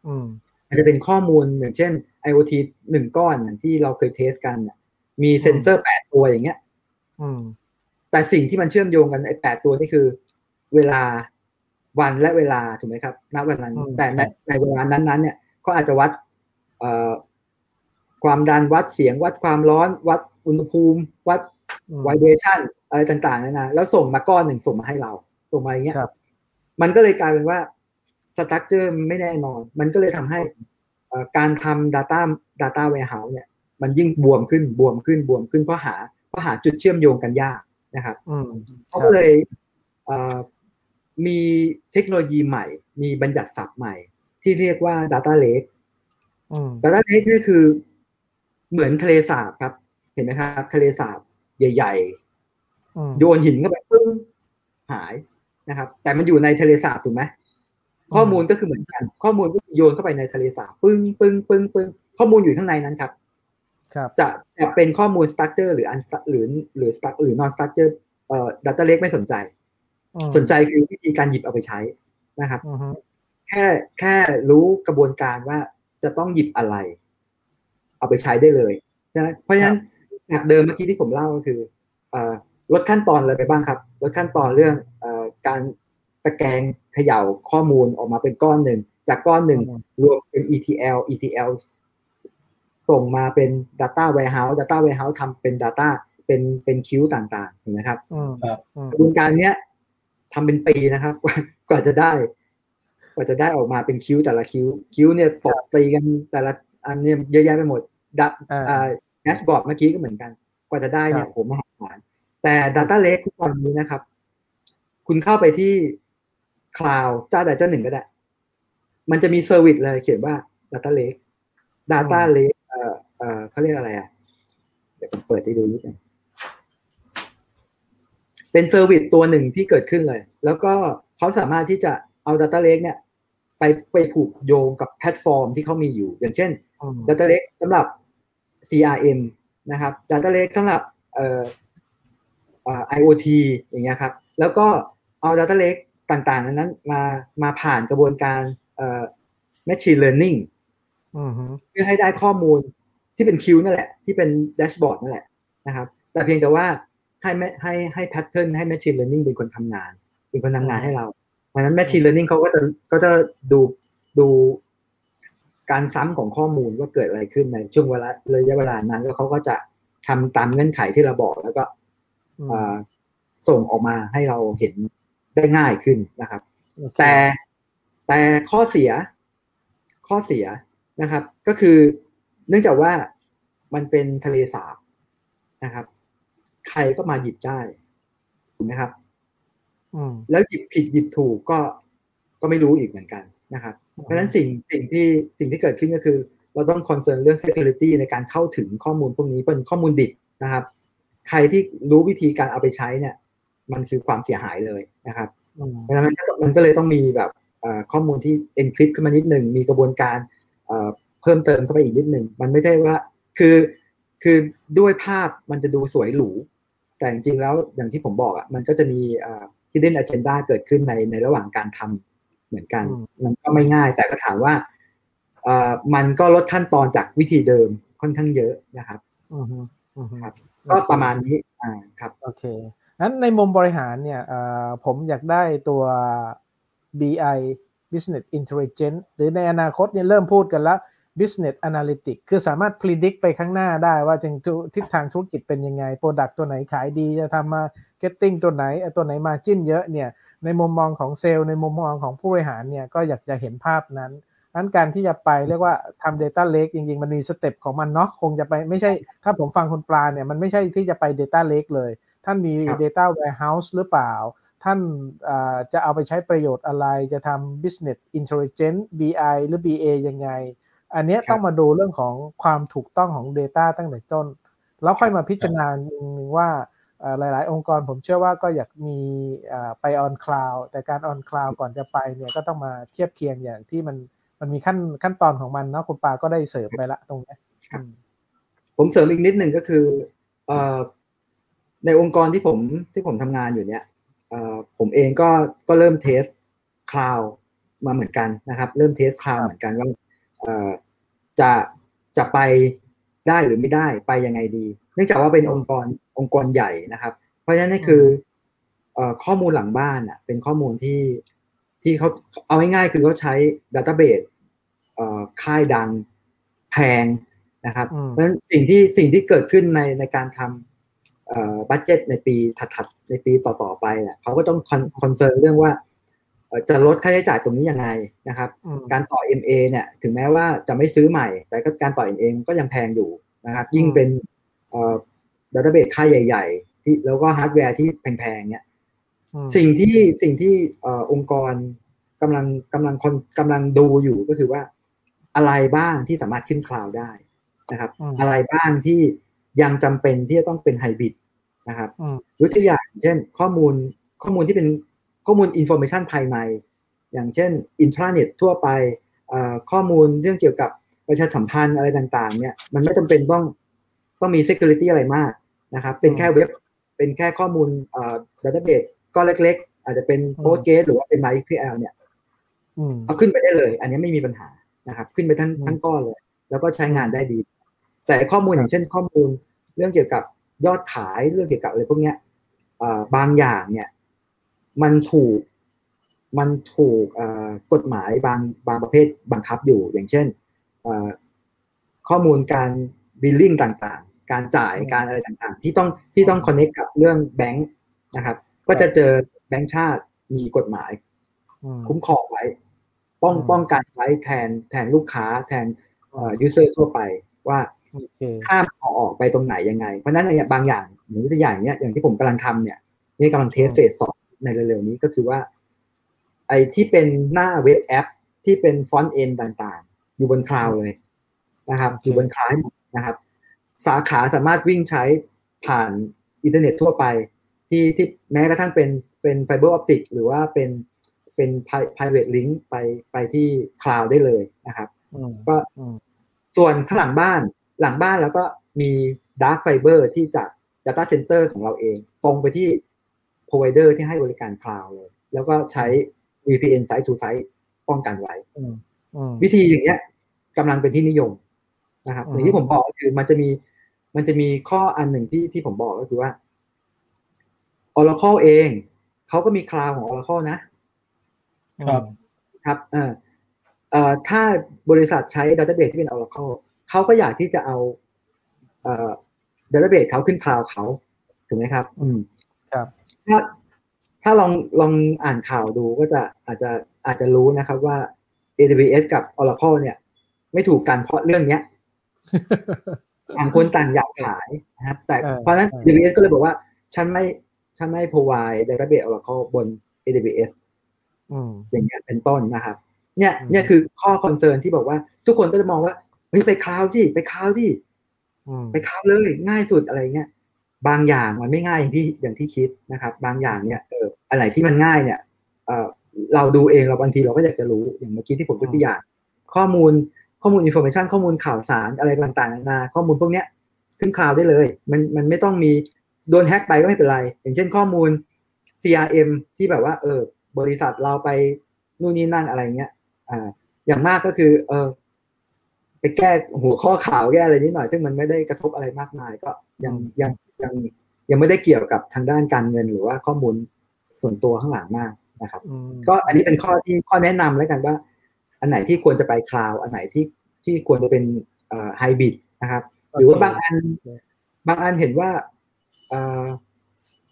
อืมมันจะเป็นข้อมูลอย่างเช่น IoT หนึ่งก้อนอย่างที่เราเคย test กันเนี่ยมีเซ็นเซอร์แปดตัวอย่างเงี้ย อืม แต่สิ่งที่มันเชื่อมโยงกันไอ้แปดตัวนี่คือ เวลาวันและเวลาถูกไหมครับณเวลานั้นอืมแต่ในในเวลานั้นๆเนี่ยเขาอาจจะวัดเอ่อความดันวัดเสียง วัดความร้อน วัดอุณหภูมิ วัดอืมไวเบชันอะไรต่างๆนานาแล้วส่งมาก้อนหนึ่งส่งมาให้เรา ส่งมาอย่างเงี้ยครับมันก็เลยกลายเป็นว่าสตั๊กเจอร์ไม่แน่นอน มันก็เลยทำให้เอ่อการทำ Data Data Warehouse เนี่ย มันยิ่งบวมขึ้นบวมขึ้นบวมขึ้นเพราะหา เพราะหาจุดเชื่อมโยงกันยากนะครับอืมเขาก็เลยเอ่อมีเทคโนโลยีใหม่ มีบัญญัติศัพท์ใหม่ ที่เรียกว่า Data Lake อืม Data Lake นี่คือเหมือนทะเลสาบครับ เห็นไหมครับ ทะเลสาบใหญ่อืมๆโยนหินเข้าไปปึ้งหายนะครับ แต่มันอยู่ในทะเลสาบถูกไหมข้อมูลก็คือเหมือนกัน ข้อมูลก็โยนเข้าไปในทะเลสาบปึ้งปึ้งปึ้งปึ้งข้อมูลอยู่ข้างในนั้นครับครับ จะจะเป็นข้อมูล structure หรือ un หรือหรือ struct หรือ non structure เอ่อ data lake ไม่สนใจอืมสนใจคือวิธีการหยิบเอาไปใช้นะครับอืมฮึแค่แค่รู้กระบวนการว่าจะต้องหยิบอะไร เอาไปใช้ได้เลยนะเพราะฉะนั้นจากเดิมเมื่อกี้ที่ผมเล่าก็คือเอ่อลดขั้นตอนอะไรไปบ้างครับลดขั้นตอนเรื่องเอ่อการตะแกรงเขย่าข้อมูลออกมาเป็นก้อนหนึ่ง จากก้อนหนึ่งอืมรวมเป็น ETL ETL ส่งมาเป็น Data Warehouse Data Warehouse ทำเป็น Data เป็นเป็นคิวต่างๆเห็นไหมครับอืมครับอืมกระบวนการเนี้ยทำเป็นปีนะครับ กว่ากว่าจะได้ กว่าจะได้ออกมาเป็นคิ้วแต่ละคิ้วคิ้วเนี่ยตบตีกันแต่ละอันเนี่ยเยอะแยะไปหมดดับอ่าอ่าแดชบอร์ดเมื่อกี้ก็เหมือนกัน กว่าจะได้เนี่ครัยบผมมหาศาลแต่ Data Lake ทุกวันนี้นะครับ คุณเข้าไปที่คลาวเจ้าใดเจ้าหนึ่งก็ได้ มันจะมี service เลยเขียนว่า Data Lake Data Lake เอ่อเอ่อเขาเรียกอะไรอะ เดี๋ยวผมเปิดให้ดูนิดนึงเป็น service ตัวหนึ่งที่เกิดขึ้นเลย แล้วก็เขาสามารถที่จะเอา Data Lake เนี่ย ไปไปผูกโยงกับแพลตฟอร์มที่เขามีอยู่ อย่างเช่นอืม Data Lake สำหรับ CRM นะครับ Data Lake สำหรับเอ่อเอ่อ IoT อย่างเงี้ยครับ แล้วก็เอา Data Lake ต่างๆนั้นมามาผ่านกระบวนการเอ่อ Machine Learning อืมฮึเพื่อให้ได้ข้อมูล ที่เป็นคิวนั่นแหละ ที่เป็นแดชบอร์ดนั่นแหละนะครับแต่เพียงแต่ว่าให้แม่ให้ให้แพทเทิร์นให้ Machine Learning เป็นคนทำงาน เป็นคนทำงานให้เราเพราะฉะนั้น Machine Learning เขาก็จะก็จะดูดูการซ้ำของข้อมูลว่าเกิดอะไรขึ้นในช่วงเวลาระยะเวลานั้นแล้วเขาก็จะทำตามเงื่อนไขที่เราบอกแล้วก็อืมอ่าส่งออกมาให้เราเห็นได้ง่ายขึ้นนะครับโอเคแต่แต่ข้อเสียข้อเสียนะครับ ก็คือ เนื่องจากว่ามันเป็นทะเลสาบนะครับ ใครก็มาหยิบได้ถูกไหมครับอืมแล้วหยิบผิดหยิบถูกก็ก็ไม่รู้อีกเหมือนกันนะครับ เพราะฉะนั้นสิ่งสิ่งที่สิ่งที่เกิดขึ้นก็คือ เราต้องคอนเซิร์นเรื่อง security ในการเข้าถึงข้อมูลพวกนี้เป็นข้อมูลดิบนะครับ ใครที่รู้วิธีการเอาไปใช้เนี่ย มันคือความเสียหายเลยนะครับอืมเพราะฉะนั้นมันก็มันก็เลยต้องมีแบบเอ่อข้อมูลที่ encrypt ขึ้นมานิดหนึ่งมีกระบวนการเอ่อเพิ่มเติมเข้าไปอีกนิดหนึ่งมันไม่ใช่ว่า คือคือด้วยภาพมันจะดูสวยหรู แต่จริงๆแล้วอย่างที่ผมบอกอะมันก็จะมีเอ่อ hidden agenda เกิดขึ้นในในระหว่างการทำเหมือนกัน มันก็ไม่ง่าย แต่ก็ถามว่าเอ่อมันก็ลดขั้นตอนจากวิธีเดิมค่อนข้างเยอะนะครับอืมอืมครับก็ประมาณนี้อ่าครับโอเคงั้นในมุมบริหารเนี่ยเอ่อผมอยากได้ตัว BI Business Intelligence หรือในอนาคตเนี่ยเริ่มพูดกันแล้ว Business Analytics คือสามารถ predict ไปข้างหน้าได้ว่าจึงทิศทางธุรกิจเป็นยังไง Product ตัวไหนขายดี จะทำมา Marketing ตัวไหนเอ่อตัวไหน Margin เยอะเนี่ยในมุมมองของเซลล์ในมุมมองของผู้บริหารเนี่ยก็อยากจะเห็นภาพนั้นนั้นการที่จะไปเรียกว่าทำ Data Lake จริง ๆ มันมี step ของมันเนาะคงจะไปไม่ใช่ถ้าผมฟังคุณปลาเนี่ยมันไม่ใช่ที่จะไป Data Lake เลย ท่านมีครับ Data Warehouse หรือเปล่า ท่านเอ่อจะเอาไปใช้ประโยชน์อะไรจะทำ Business Intelligence BI หรือ BA ยังไง อันเนี้ยครับต้องมาดูเรื่องของความถูกต้องของ Data ตั้งแต่ต้น แล้วค่อยมาพิจารณาว่าเอ่อหลาย ๆ องค์กรผมเชื่อว่าก็อยากมีเอ่อไป on cloud แต่การ on cloud ก่อนจะไปเนี่ยก็ต้องมาเทียบเคียงอย่างที่มันมันมีขั้นขั้นตอนของมันเนาะคุณปาก็ได้เสริมไปละตรงเนี้ยครับอืมผมเสริมอีกนิดหนึ่งก็คือเอ่อในองค์กรที่ผมที่ผมทำงานอยู่เนี่ยเอ่อผมเองก็ก็เริ่ม test cloud มาเหมือนกันนะครับ เริ่ม test cloud เหมือนกันว่าเอ่อ จะจะไปได้หรือไม่ได้ไปยังไงดี เนื่องจากว่าเป็นองค์กรองค์กรใหญ่นะครับ เพราะฉะนั้นนี่คือเอ่อข้อมูลหลังบ้านอะเป็นข้อมูลที่ที่เขาเอาง่ายๆคือเขาใช้ database เอ่อค่ายดังแพงนะครับอืมเพราะฉะนั้นสิ่งที่สิ่งที่เกิดขึ้นในในการทำเอ่อ budget ในปีถัดๆในปีต่อๆไปเนี่ยเขาก็ต้อง concern เรื่องว่าเอ่อ จะลดค่าใช้จ่ายตรงนี้ยังไงนะครับอืมการต่อ MA เนี่ยถึงแม้ว่าจะไม่ซื้อใหม่ แต่ก็การต่อ MA ก็ยังแพงอยู่นะครับ ยิ่งเป็นเอ่อ database ค่ายใหญ่ ๆ ที่แล้วก็ฮาร์ดแวร์ที่แพงๆเนี่ยอืมสิ่งที่สิ่งที่เอ่อองค์กรกำลังกำลังคนกำลังดูอยู่ก็คือว่าอะไรบ้างที่สามารถขึ้น cloud ได้นะครับอืมอะไรบ้างที่ยังจำเป็นที่จะต้องเป็นไฮบริดนะครับอืมยกตัวอย่างเช่นข้อมูลข้อมูลที่เป็น ข้อมูล information ภายใน อย่างเช่นอินทราเน็ตทั่วไปเอ่อข้อมูลเรื่องเกี่ยวกับประชาสัมพันธ์อะไรต่างๆ เนี่ยมันไม่จำเป็นต้องต้องมี security อะไรมากนะครับ เป็นแค่เว็บ เป็นแค่ข้อมูลเอ่อ database ก็เล็กๆ อาจจะเป็นอืม Postgres หรือว่าเป็น MySQL เนี่ยอืมเอาขึ้นไปได้เลย อันนี้ไม่มีปัญหานะครับ ขึ้นไปทั้งอืมทั้งก้อนเลย แล้วก็ใช้งานได้ดี แต่ข้อมูลอย่างเช่นข้อมูล เรื่องเกี่ยวกับยอดขายเรื่องเกี่ยวกับอะไรพวกเนี้ยเอ่อบางอย่างเนี่ย มันถูกมันถูกเอ่อกฎหมายบางบางประเภทบังคับอยู่ อย่างเช่นเอ่อข้อมูลการบิลลิ่งต่างๆ การจ่ายอืมการอะไรต่างๆ ที่ต้องที่ต้องคอนเน c t กับเรื่องแบงค์นะครับ ก็จะเจอแบงค์ชาติมีกฎหมายอืมคุ้มครองไว้ ป้องอืมป้องกันไว้แทนแทนลูกค้าแทนเอ่อ user ทั่วไปว่าโอเคข้ามเอาออกไปตรงไหนยังไง เพราะฉะนั้นเนี่ยบางอย่างอย่างตัวอย่างเนี้ยอย่างที่ผมกำลังทำเนี่ยนี่กำลัง test อืม phase สอง ในเร็วๆนี้ก็คือว่า ไอ้ที่เป็นหน้า web app ที่เป็น front end ต่างๆ อยู่บน cloud เลยนะครับ อยู่บน cloud ให้หมดนะครับ สาขาสามารถวิ่งใช้ผ่านอินเทอร์เน็ตทั่วไป ที่ที่แม้กระทั่งเป็นเป็น fiber optic หรือว่าเป็นเป็น private link ไปไปที่ cloud ได้เลยนะครับอืมก็อืมส่วนข้างหลังบ้านหลังบ้านแล้วก็มี Dark Fiber ที่จาก Data Center ของเราเอง ตรงไปที่ Provider ที่ให้บริการ cloud เลย แล้วก็ใช้ VPN Site to Site ป้องกันไว้อืมอืมวิธีอย่างเงี้ยกำลังเป็นที่นิยมนะครับอืมอย่างที่ผมบอกก็คือมันจะมีมันจะมีข้ออันหนึ่งที่ที่ผมบอกก็คือว่า Oracle เองเขาก็มีคลาวของ Oracle นะ ครับครับเอ่อเอ่อถ้าบริษัทใช้ Database ที่เป็น Oracle เขาก็อยากที่จะเอาเอ่อ Database เขาขึ้นคลาวเขาถูกไหมครับ อืม ครับถ้าถ้าลองลองอ่านข่าวดูก็จะอาจจะอาจจะรู้นะครับว่า AWS กับ Oracle เนี่ย ไม่ถูกกันเพราะเรื่องเนี้ยต่างคนต่างอยากขายนะครับแต่เออเพราะฉะนั้นเออ AWS ก็เลยบอกว่า ฉันไม่ฉันไม่ provide database Oracle บน AWS อืมอย่างเงี้ยเป็นต้นนะครับ เนี่ยอืมเนี่ยคือข้อ concern ที่บอกว่า ทุกคนก็จะมองว่าเฮ้ยไปคลาวด์สิไปคลาวด์สิอืมไปคลาวด์เลยง่ายสุดอะไรเงี้ย บางอย่างมันไม่ง่ายอย่างที่อย่างที่คิดนะครับ บางอย่างเนี่ยเอออันไหนที่มันง่ายเนี่ยเออเราดูเองเราบางทีเราก็อยากจะรู้อย่างเมื่อกี้ที่ผมยกตัวอย่างข้อมูลข้อมูลอินโฟ a t ชันข้อมูลข่าวสารอะไรต่างๆนานาข้อมูลพวกเนี้ยขึ้นคลาวด์ได้เลย มันมันไม่ต้องมีโดนแฮ็กไปก็ไม่เป็นไร อย่างเช่นข้อมูล CRM ที่แบบว่าเออบริษัทเราไปนู่นนี่นั่นอะไรเงี้ยอ่าอย่างมากก็คือเออไปแก้หัวข้อข่าวแก้อะไรนิดหน่อย ซึ่งมันไม่ได้กระทบอะไรมากมาย ก็ยังยัง ยังยังไม่ได้เกี่ยวกับทางด้านการเงินหรือว่าข้อมูลส่วนตัวข้างหลังมากนะครับอืมก็อันนี้เป็นข้อที่ข้อแนะนำแล้วกันว่า อันไหนที่ควรจะไปคลาวด์อันไหนที่ที่ควรจะเป็นไฮบริดนะครับ หรือว่าบางอันบางอันเห็นว่าเอ่อ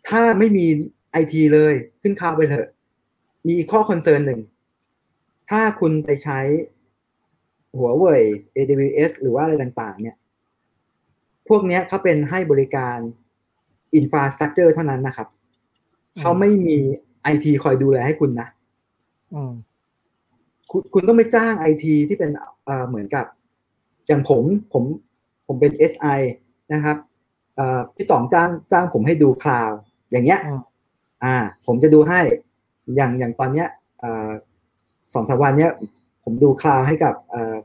ถ้าไม่มีไอทีเลยขึ้นคลาวด์ไปเถอะ มีอีกข้อ concern หนึ่ง ถ้าคุณไปใช้หัวเว่ย AWS หรือว่าอะไรต่าง ๆ เนี่ย พวกเนี้ยเขาเป็นให้บริการอินฟ a าสตรักเจอร์เท่านั้นนะครับ เขาไม่มีไอทีคอยดูแลให้คุณนะอืมคุณคุณต้องไปจ้างไอทีที่เป็นเอ่อเหมือนกับ อย่างผมผมผมเป็น SI นะครับเอ่อพี่ต่องจ้างจ้างผมให้ดูคลาวอย่างเงี้ยอืมอ่า ผมจะดูให้ อย่างอย่างตอนเนี้ยเอ่อสองสามวันเนี้ย ผมดูคลาวให้กับเอ่อ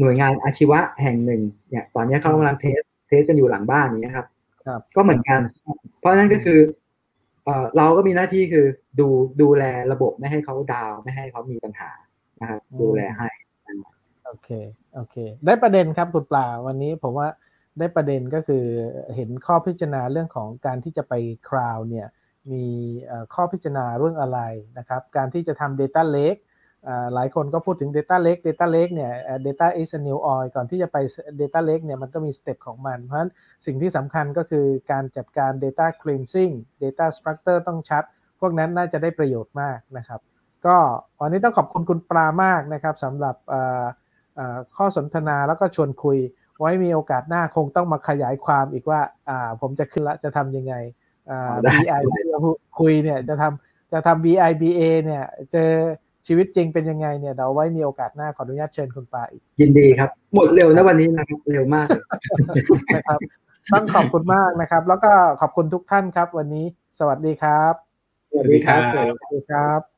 หน่วยงานอาชีวะแห่งหนึ่งเนี่ยตอนเนี้ยเขากำลังเทสเทสกันอยู่หลังบ้านอย่างเนี้ยครับครับ ก็เหมือนกัน เพราะฉะนั้นก็คือเอ่อเราก็มีหน้าที่คือดูดูแลระบบไม่ให้เขาดาวน์ไม่ให้เขามีปัญหานะครับอืมดูแลให้โอเคโอเค ได้ประเด็นครับคุณปลาวันนี้ผมว่าได้ประเด็นก็คือเห็นข้อพิจารณาเรื่องของการที่จะไปคราวเนี่ยมีเอ่อข้อพิจารณาเรื่องอะไรนะครับ การที่จะทำ Data Lake อ่า หลายคนก็พูดถึง Data Lake Data Lake เนี่ยเอ่อ Data is a new oil ก่อนที่จะไป Data Lake เนี่ยมันก็มีสเต็ปของมัน เพราะฉะนั้นสิ่งที่สำคัญก็คือการจัดการ Data Cleansing Data Structure ต้องชัด พวกนั้นน่าจะได้ประโยชน์มากนะครับ ก็วันนี้ต้องขอบคุณคุณปลามากนะครับสำหรับเอ่อเอ่อข้อสนทนาแล้วก็ชวนคุย ไว้มีโอกาสหน้าคงต้องมาขยายความอีกว่าอ่าผมจะขึ้นละจะทำยังไงอ่าได้ BI ที่เราคุยเนี่ยจะทำจะทำ BI BA เนี่ยเจอ ชีวิตจริงเป็นยังไงเนี่ยเดี๋ยวไว้มีโอกาสหน้าขออนุญาตเชิญคุณปลาอีก ยินดีครับ หมดเร็วนะวันนี้นะครับเร็วมากเลยนะครับต้องขอบคุณมากนะครับ แล้วก็ขอบคุณทุกท่านครับ วันนี้ สวัสดีครับ สวัสดีครับสวัสดีครับสวัสดีครับ